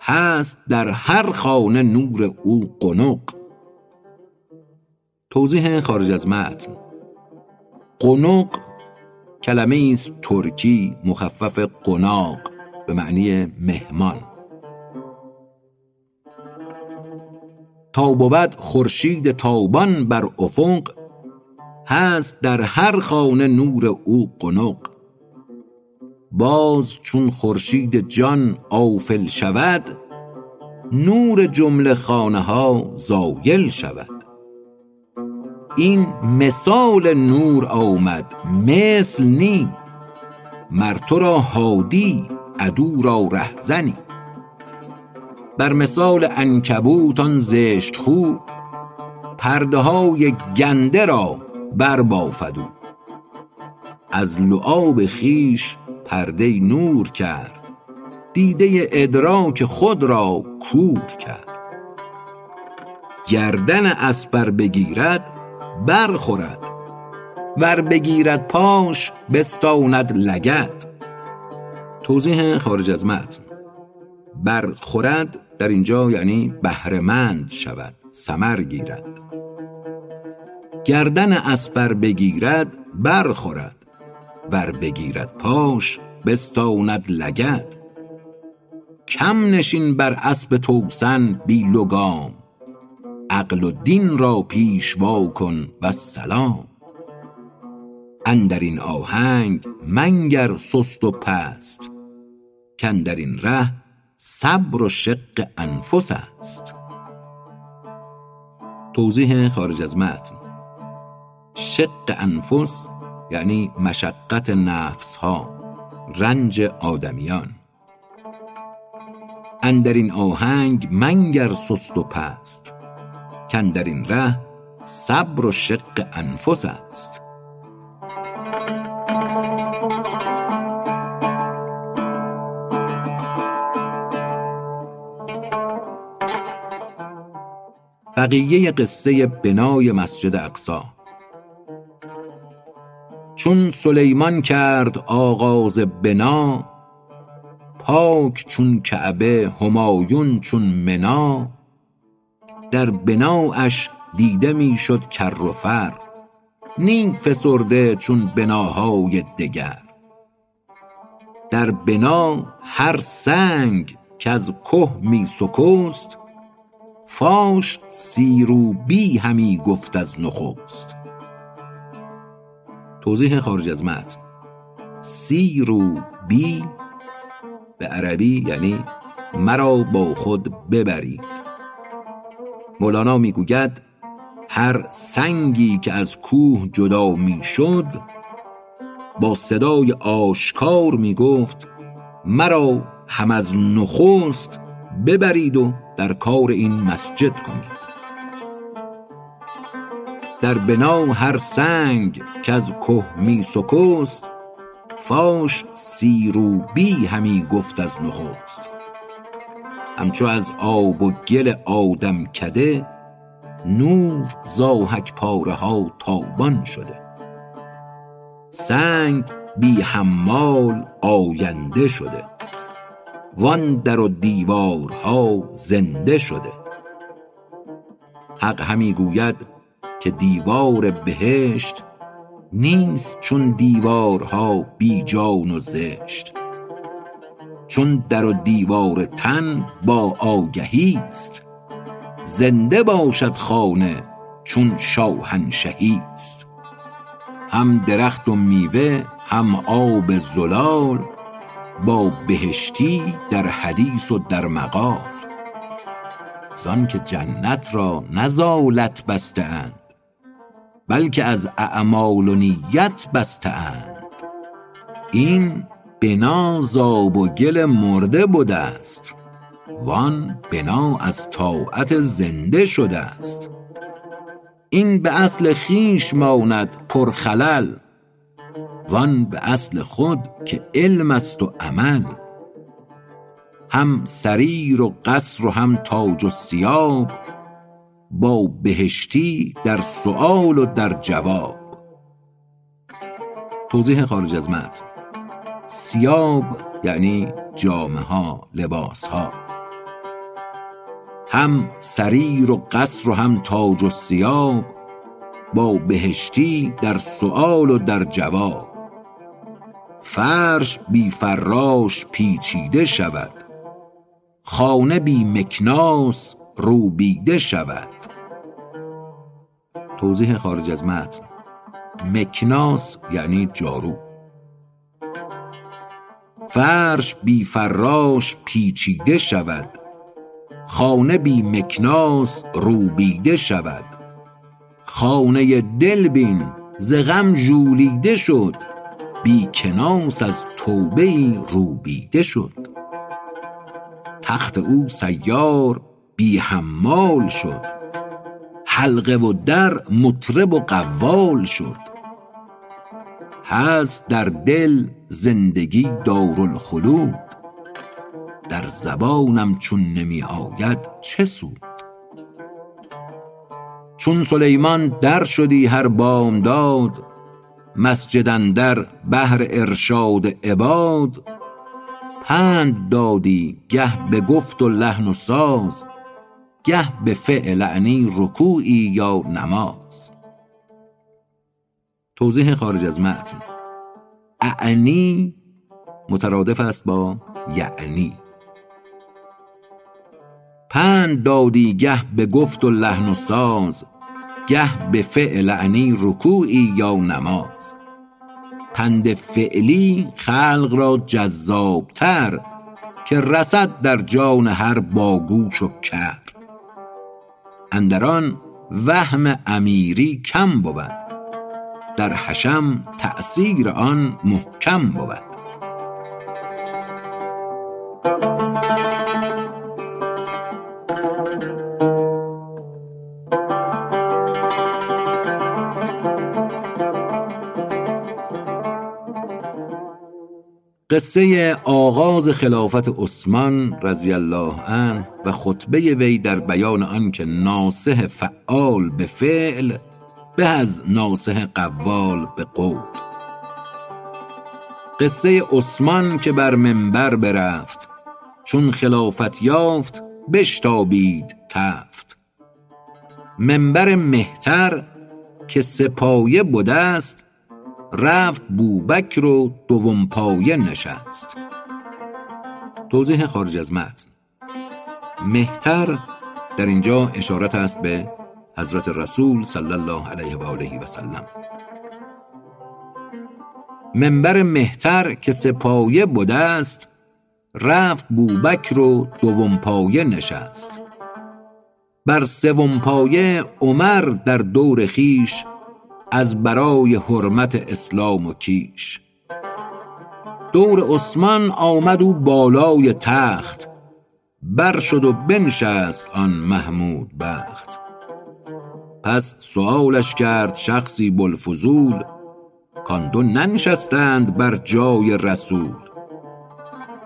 هست در هر خانه نور او قنق. توضیح خارج از متن. قنق کلمه است ترکی مخفف قناق به معنی مهمان. تا بود خورشید تابان بر افق هست در هر خانه نور او قنق. باز چون خورشید جان آفل شود نور جمله خانه ها زایل شود. این مثال نور آمد مثل نی مر را هادی عدو را رهزنی. بر مثال عنکبوت آن زشت خو پرده های گنده را بربافد او. از لعاب خویش پرده نور کرد دیده ادراک خود را کور کرد. گردن اسپ ار بگیرد برخورد ور بگیرد پاش بستاند لگد. توضیح خارج از متن. برخورد در اینجا یعنی بهرهمند شود ثمر گیرد. گردن اسپ ار بگیرد برخورد. ور بگیرد پاش بستاند لگد. کم نشین بر اسپ توسن بی لگام. عقل و دین را پیشوا کن والسلام اندر این آهنگ منگر سست و پست. کاندر این ره صبر و شق انفس است. توضیح خارج از متن. شق انفس یعنی مشقت نفس ها رنج آدمیان. اندر این آهنگ منگر سست و پست. کاندر این ره صبر و شق انفس است. بقیه قصه بنای مسجد اقصی. چون سلیمان کرد آغاز بنا پاک چون کعبه همایون چون منا در بنااش دیده می شد کر و فر نی فسرده چون بناهای دگر. در بنا هر سنگ که می سکست فاش سی روبی همی گفت از نخست. توضیح خارج از متن. سی روبی به عربی یعنی مرا با خود ببرید. مولانا می‌گوید هر سنگی که از کوه جدا می‌شد با صدای آشکار می‌گفت مرا هم از نخست ببرید و در کار این مسجد کنید در بنا هر سنگ کز که می سکست فاش سی روبی همی گفت از نخست. همچو از آب و گل آدمکده نور ز آهک پاره ها تابان شده. سنگ بی حمال آینده شده. وان در و دیوارها زنده شده. حق همی گوید که دیوار بهشت نیست چون دیوارها بی جان و زشت. چون در و دیوار تن با آگهی است زنده باشد خانه چون شاهنشهی است. هم درخت و میوه هم آب زلال با بهشتی در حدیث و در مقال. زان که جنت را نه ز آلت بسته اند بلکه از اعمال و نیت بسته این بنا ز آب و گل مرده بده است وان بنا از طاعت زنده شده است. این به اصل خویش ماند پر خلل وان به اصل خود که علم است و عمل هم سریر و قصر و هم تاج و ثیاب با بهشتی در سؤال و در جواب. توضیح خارج از متن. ثیاب یعنی جامه ها لباس ها هم سریر و قصر و هم تاج و ثیاب با بهشتی در سؤال و در جواب. فرش بی فراش پیچیده شود. خانه بی مکناس روبیده شود. توضیح خارج از متن. مکناس یعنی جارو. فرش بی فراش پیچیده شود. خانه بی مکناس روبیده شود. خانه دل بین ز غم ژولیده شد. بی کناس از توبه ای روبیده شد. تخت او سیار بی حمال شد. حلقه و در مطرب و قوال شد. هست در دل زندگی دارالخلود. در زبانم چون نمی آید چه سود؟ چون سلیمان در شدی هر بامداد مسجد اندر بهر ارشاد عباد. پند دادی گه به گفت و لحن و ساز گه به فعل اعنی رکوعی یا نماز. توضیح خارج از متن. اعنی مترادف است با یعنی. پند دادی گه به گفت و لحن و ساز گه به فعل اعنی رکوعی یا نماز. پند فعلی خلق را جذابتر که رسد در جان هر باگوش و کر. اندر آن وهم امیری کم بود. در حشم تأثیر آن محکم بود. قصه آغاز خلافت عثمان رضی الله عنه و خطبه وی در بیان آنکه ناصح فعال به فعل به از ناصح قوال به قول. قصه عثمان که بر منبر برفت چون خلافت یافت بشتابید تفت. منبر مهتر که سپایه بده است رفت بوبکر و دوم پایه نشست. توضیح خارج از متن. مهتر در اینجا اشارت است به حضرت رسول صلی الله علیه و آله و سلم. منبر مهتر که سپایه بوده است رفت بوبکر و دوم پایه نشست. بر سوم پایه عمر در دور خیش از برای حرمت اسلام و کیش. دور عثمان آمد او بالای تخت بر شد و بنشست آن محمود بخت. پس سؤالش کرد شخصی بوالفضول کان دو ننشستند بر جای رسول.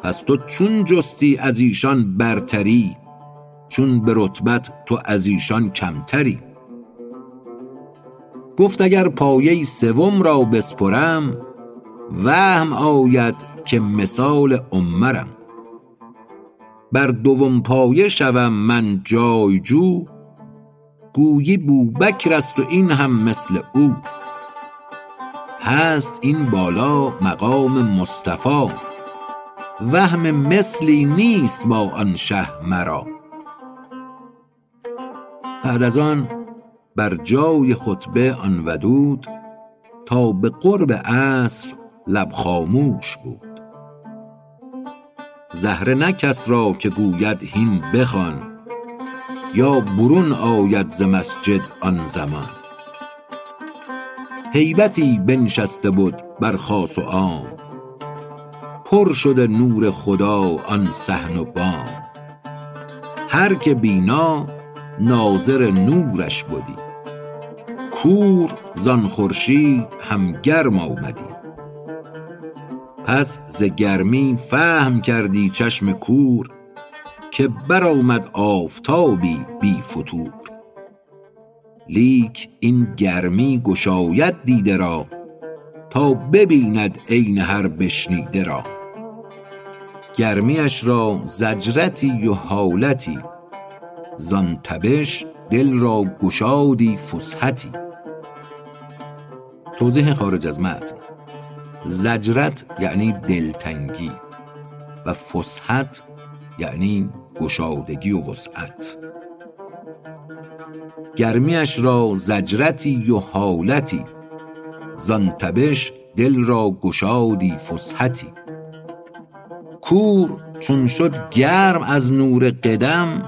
پس تو چون جستی از ایشان برتری چون به رتبت تو از ایشان کمتری؟ گفت اگر پایه سوم را بسپرم وهم آید که مثال عمرم بر دوم پایه شوم من جایجو گویی بوبکر است و این هم مثل او. هست این بالا مقام مصطفی وهم مثلی نیست با آن شه مرا. بعد از آن بر جای خطبه آن ودود تا به قرب عصر لب خاموش بود. زهره نه کس را که گوید هین بخوان یا برون آید ز مسجد آن زمان. هیبتی بنشسته بد بر خاص و عام پر شده نور خدا آن صحن و بام. هر که بینا ناظر نورش بدی. کور زان خورشید هم گرم آمدی. پس ز گرمی فهم کردی چشم کور که برآمد آفتابی بی فتور. لیک این گرمی گشاید دیده را تا ببیند عین هر بشنیده را. گرمیش را زجرتی و حالتی زان تبش دل را گشادی فسحتی. توضیح خارج از متن. زجرت یعنی دلتنگی و فسحت یعنی گشادگی و وسعت. گرمیش را زجرتی و حالتی زان تبش دل را گشادی فسحتی. کور چون شد گرم از نور قدم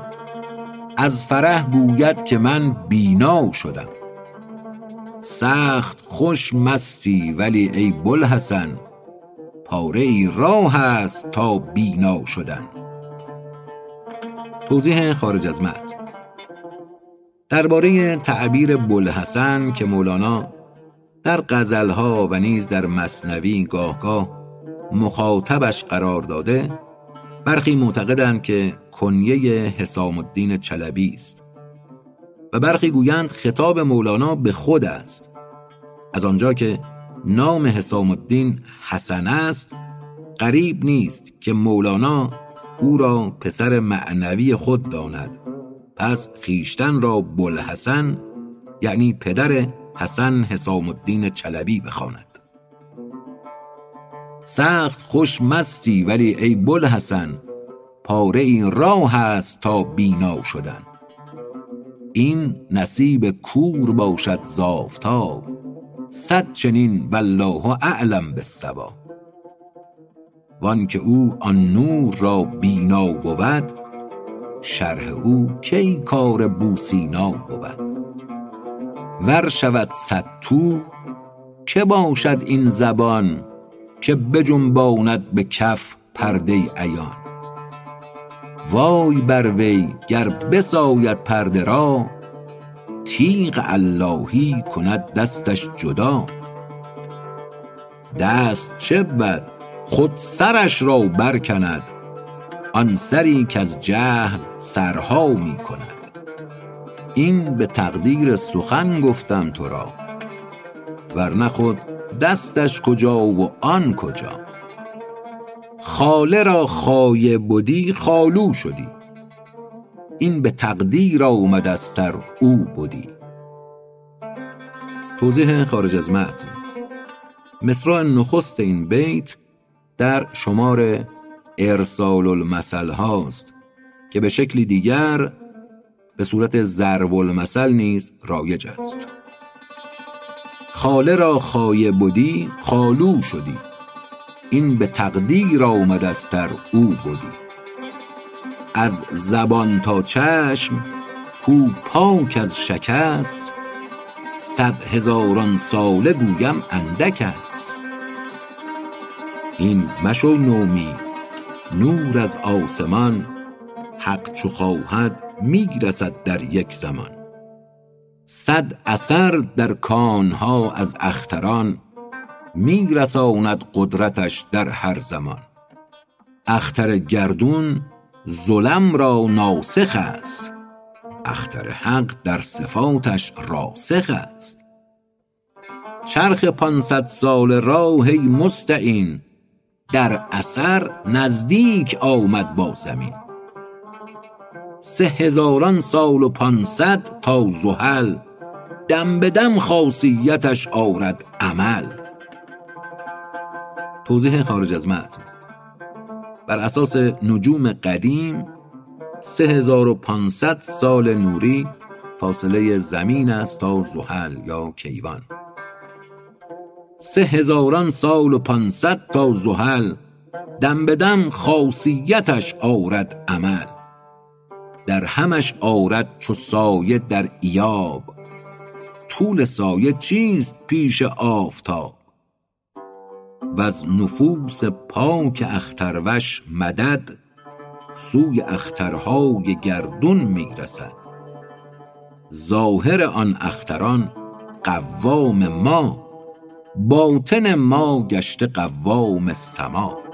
از فرح گوید که من بینا شدم. سخت خوش مستی ولی ای بوالحسن پاره ای راه است تا بینا شدن. توضیح خارج از متن. درباره تعبیر بوالحسن که مولانا در غزلها و نیز در مثنوی گاهگاه مخاطبش قرار داده برخی معتقدند که کنیه حسام الدین چلبی است. و برخی گویند خطاب مولانا به خود است. از آنجا که نام حسام الدین حسن است قریب نیست که مولانا او را پسر معنوی خود داند. پس خیشتن را بلحسن یعنی پدر حسن حسام الدین چلبی بخواند. سخت خوش مستی ولی ای بوالحسن پاره این راه است تا بینا شدن. این نصیب کور باشد ز آفتاب. صد چنین والله اعلم بالصواب. وان که او آن نور را بینا بود شرح او کی کار بوسینا بود. ور شود صدتو که باشد این زبان که بجنباند به کف پرده عیان. وای بر وی گر بساید پرده را تیغ اللهی کند دستش جدا. دست چه بود خود سرش را برکند آن سری کز جهل سرها می کند. این به تقدیر سخن گفتم تو را ورنه خود دستش کجا و آن کجا. خاله را خایه بدی خالو شدی. این به تقدیر آمدستر او بودی توضیح خارج از متن. مصرع نخست این بیت در شمار ارسال المثل هاست که به شکلی دیگر به صورت ضرب المثل نیز رایج است. خاله را خایه بدی خالو شدی. این به تقدیر آمدستر او بودی از زبان تا چشم کو پاک از شکست صد هزاران ساله گویم اندک است. این مشو نومید نور از آسمان حق چو خواهد می رسد در یک زمان. صد اثر در کانها از اختران می رساند قدرتش در هر زمان. اختر گردون ظلم را ناسخ است. اختر حق در صفاتش راسخ است. چرخ پانصد ساله را ای مستعین در اثر نزدیک آمد با زمین. سه هزاران سال و پانصد تا زحل دم به دم خاصیتش آرد عمل. توضیح خارج از متن. بر اساس نجوم قدیم 3500 سال نوری فاصله زمین است تا زحل یا کیوان. سه هزاران سال و پانصد تا زحل دم به دم خاصیتش آرد عمل. در همش آرد چو سایه در ایاب. طول سایه چیست پیش آفتاب؟ وز نفوس پاک اختروش مدد سوی اخترهای گردون می رسد. ظاهر آن اختران قوام ما باطن ما گشته قوام سما.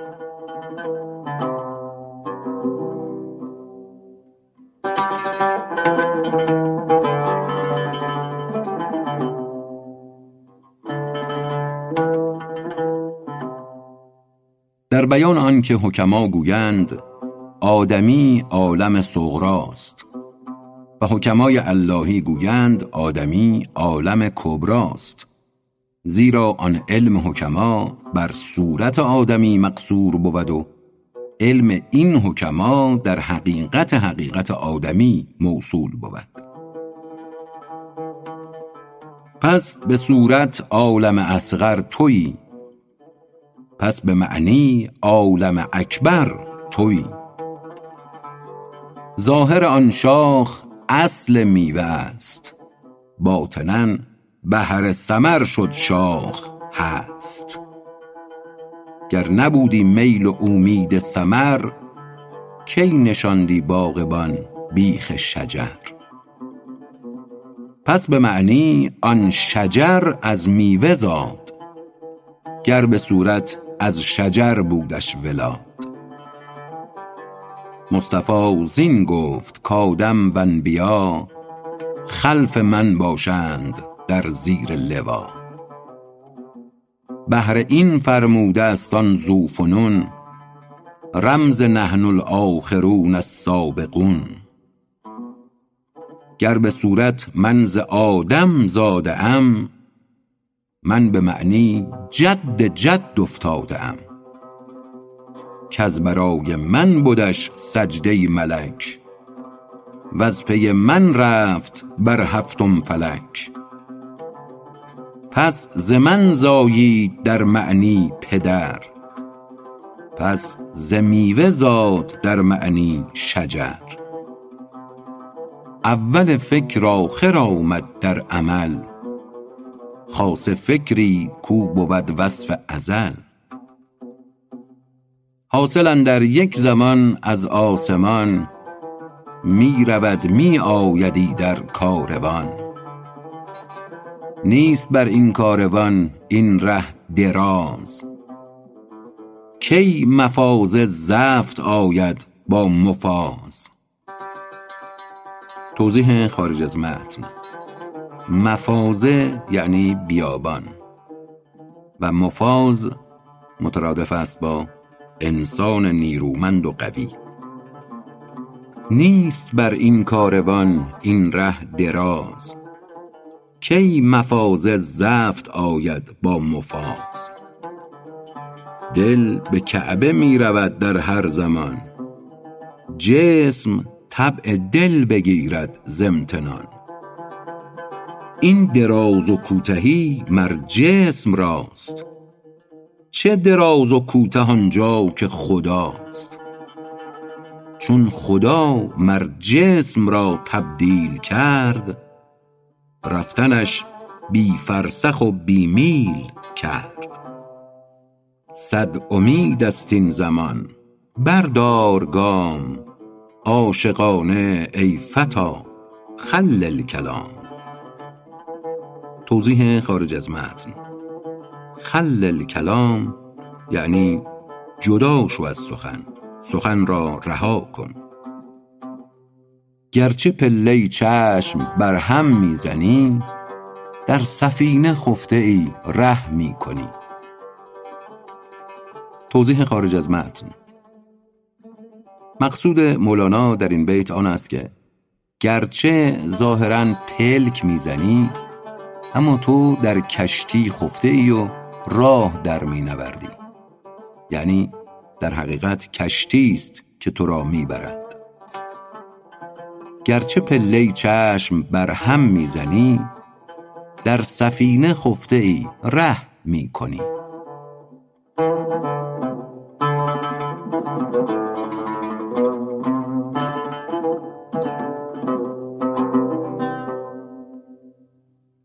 در بیان آنکه حکما گویند آدمی عالم صغراست. و حکمای اللهی گویند آدمی عالم کبراست. زیرا آن علم حکما بر صورت آدمی مقصور بود و علم این حکما در حقیقت حقیقت آدمی موصول بود. پس به صورت عالم اصغر تویی. پس به معنی عالم اکبر تویی. ظاهر آن شاخ اصل میوه است. باطنا بهر ثمر شد شاخ هست. گر نبودی میل و امید ثمر کی نشاندی باغبان بیخ شجر؟ پس به معنی آن شجر از میوه زاد. گر به صورت از شجر بودش ولاد مصطفی زین گفت کآدم و انبیا خلف من باشند در زیر لوا. بهر این فرموده است آن ذوفنون رمز نحن الآخرون السابقون. گر به صورت من ز آدم زاده ام من به معنی جد جد افتاده ام کز برای من بدش سجده ملک وز پی من رفت بر هفتم فلک. پس ز من زایید در معنی پدر پس ز میوه زاد در معنی شجر. اول فکر آخر آمد در عمل خاصه فکری کو بود وصف ازل. حاصل اندر یک زمان از آسمان می رود می آید ایدر کاروان. نیست بر این کاروان این ره دراز. کی مفازه زفت آید با مفاز توضیح خارج از متن. مفازه یعنی بیابان. و مفاز مترادف است با انسان نیرومند و قوی. نیست بر این کاروان این ره دراز. کی مفازه زفت آید با مفاز دل به کعبه می رود در هر زمان. جسم طبع دل بگیرد ز امتنان این دراز و کوتهی مر جسم راست. چه دراز و کوته آنجا که خداست؟ چون خدا مر جسم را تبدیل کرد رفتنش بی فرسخ و بی میل کرد. صد امید است این زمان. بردار گام عاشقانه ای فتی خل الکلام توضیح خارج از متن. خل الکلام یعنی جدا شو از سخن. سخن را رها کن. گرچه پله چشم بر هم می زنی در سفینه خفته ای ره می کنی توضیح خارج از متن. مقصود مولانا در این بیت آن است که گرچه ظاهرا پلک می‌زنی اما تو در کشتی خفته ای و راه در می نوردی یعنی در حقیقت کشتی است که تو را می‌برد. گرچه پله چشم بر هم می‌زنی در سفینه خفته ای ره می کنی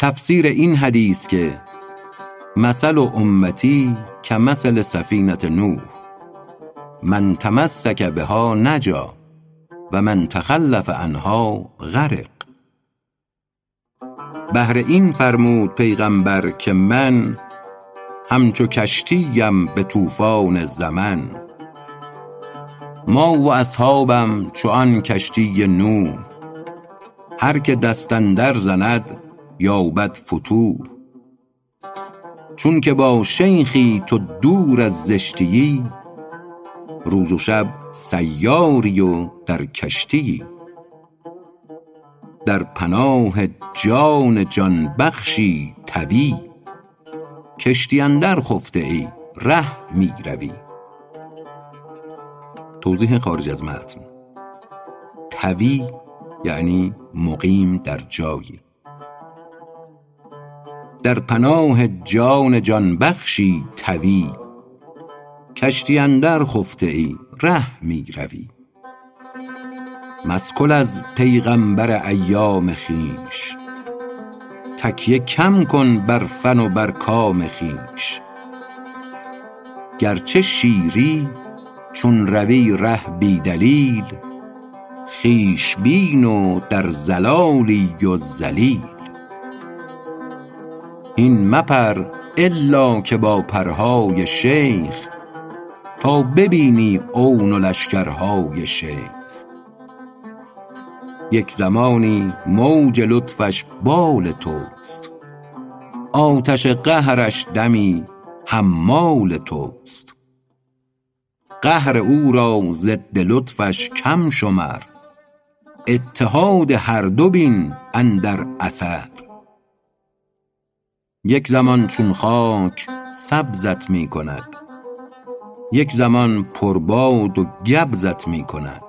تفسیر این حدیث که مثل و امتی که مثل سفینت نوح من تمسک بها نجا و من تخلف عنها غرق. بهر این فرمود پیغمبر که من همچو کشتیم به طوفان زمن. ما و اصحابم چو آن کشتی نوح هر که دست اندر زند یابد فتوح چون که با شیخی تو دور از زشتیی روز و شب سیاری و در کشتیی. در پناه جان جان بخشی توی کشتی اندر خفته ای ره می روی. توضیح خارج از متن. توی یعنی مقیم در جایی. در پناه جان جان بخشی توی کشتی اندر خفته ای ره می روی. مسکل از پیغمبر ایام خویش. تکیه کم کن بر فن و بر کام خویش. گرچه شیری چون روی ره بی دلیل خویش بین و در ضلالی و ذلیل هین مپر الا که با پرهای شیخ تا ببینی عون و لشکرهای شیخ. یک زمانی موج لطفش بال توست آتش قهرش دمی حمال توست. قهر او را ضد لطفش کم شمر اتحاد هر دو بین اندر اثر. یک زمان چون خاک سبزت می کند یک زمان پرباد و گبزت می کند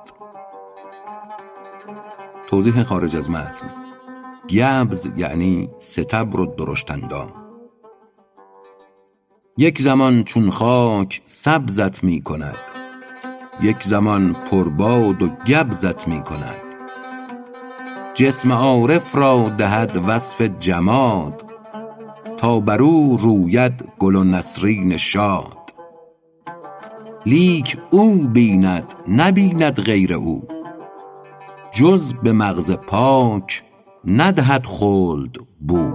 توضیح خارج از متن. گبز یعنی ستبر و درشتندام یک زمان چون خاک سبزت می کند یک زمان پرباد و گبزت می کند جسم عارف را دهد وصف جماد. تا بر او روید گل و نسرین شاد. لیک او بیند نبیند غیر او. جز به مغز پاک ندهد خلد بو.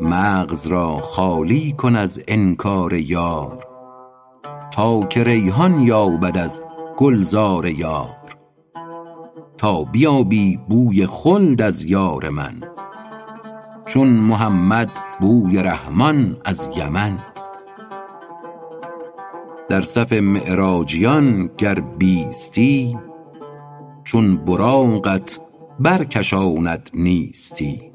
مغز را خالی کن از انکار یار تا که ریحان یابد از گلزار یار. تا بیابی بوی خلد از یار من. چون محمد بوی رحمان از یمن. در صف معراجیان گر بیستی چون براقت برکشاند نیستی.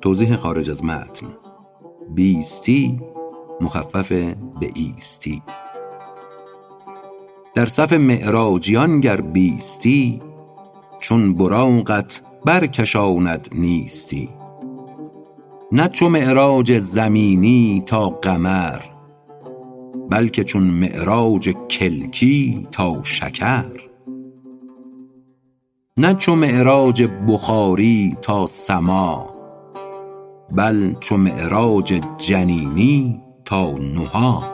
توضیح خارج از متن. بیستی مخفف به ایستی. در صف معراجیان گر بیستی چون براقت برکشاند نیستی. نه چو معراج زمینی تا قمر بلکه چون معراج کلکی تا شکر. نه چو معراج بخاری تا سما بل چو معراج جنینی تا نهی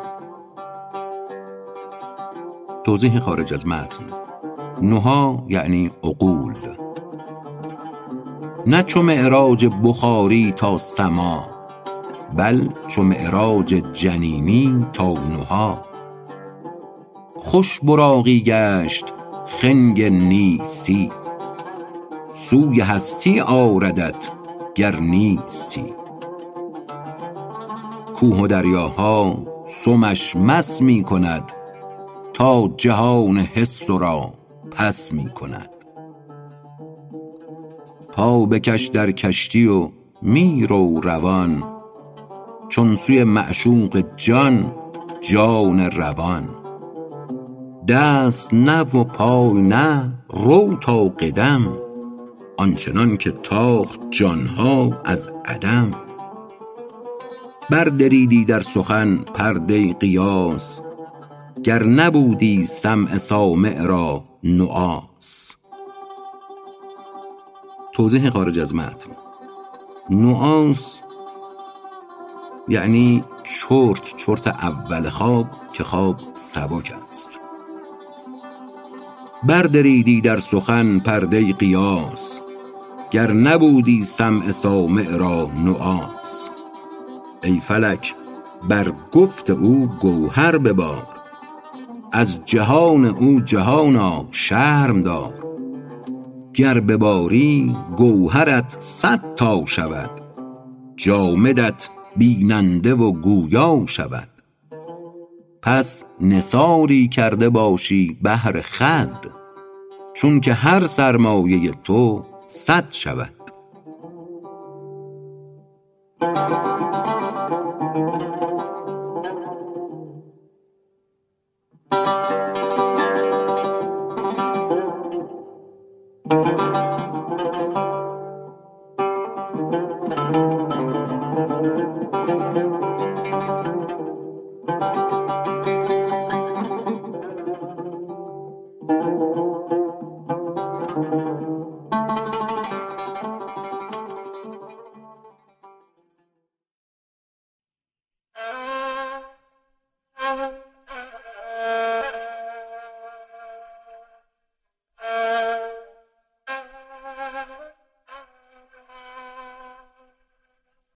توضیح خارج از متن. نهی یعنی عقول. نه چو معراج بخاری تا سما بل چو معراج جنینی تا نهی خوش براقی گشت خنگ نیستی سوی هستی آردت گر نیستی. کوه و دریاها سمش مس می کند تا جهان حس را پس می کند. پا بکش در کشتی و می رو روان. چون سوی معشوق جان جان روان. دست نه و پای نه رو تا قدم. آنچنان که تاخت جان ها از عدم. بردریدی در سخن پرده قیاس گر نبودی سمع سامع را نعاس توضیح خارج از متن. نعاس یعنی چرت چرت اول خواب که خواب سبک است. بردریدی در سخن پرده قیاس گر نبودی سمع سامع را نعاس ای فلک بر گفت او گوهر ببار از جهان او جهانا شرم دار. گر بباری گوهرت صد تا شود جامدت بیننده و گویا شود. پس نثاری کرده باشی بهر خود چون که هر سرمایه تو صد شود.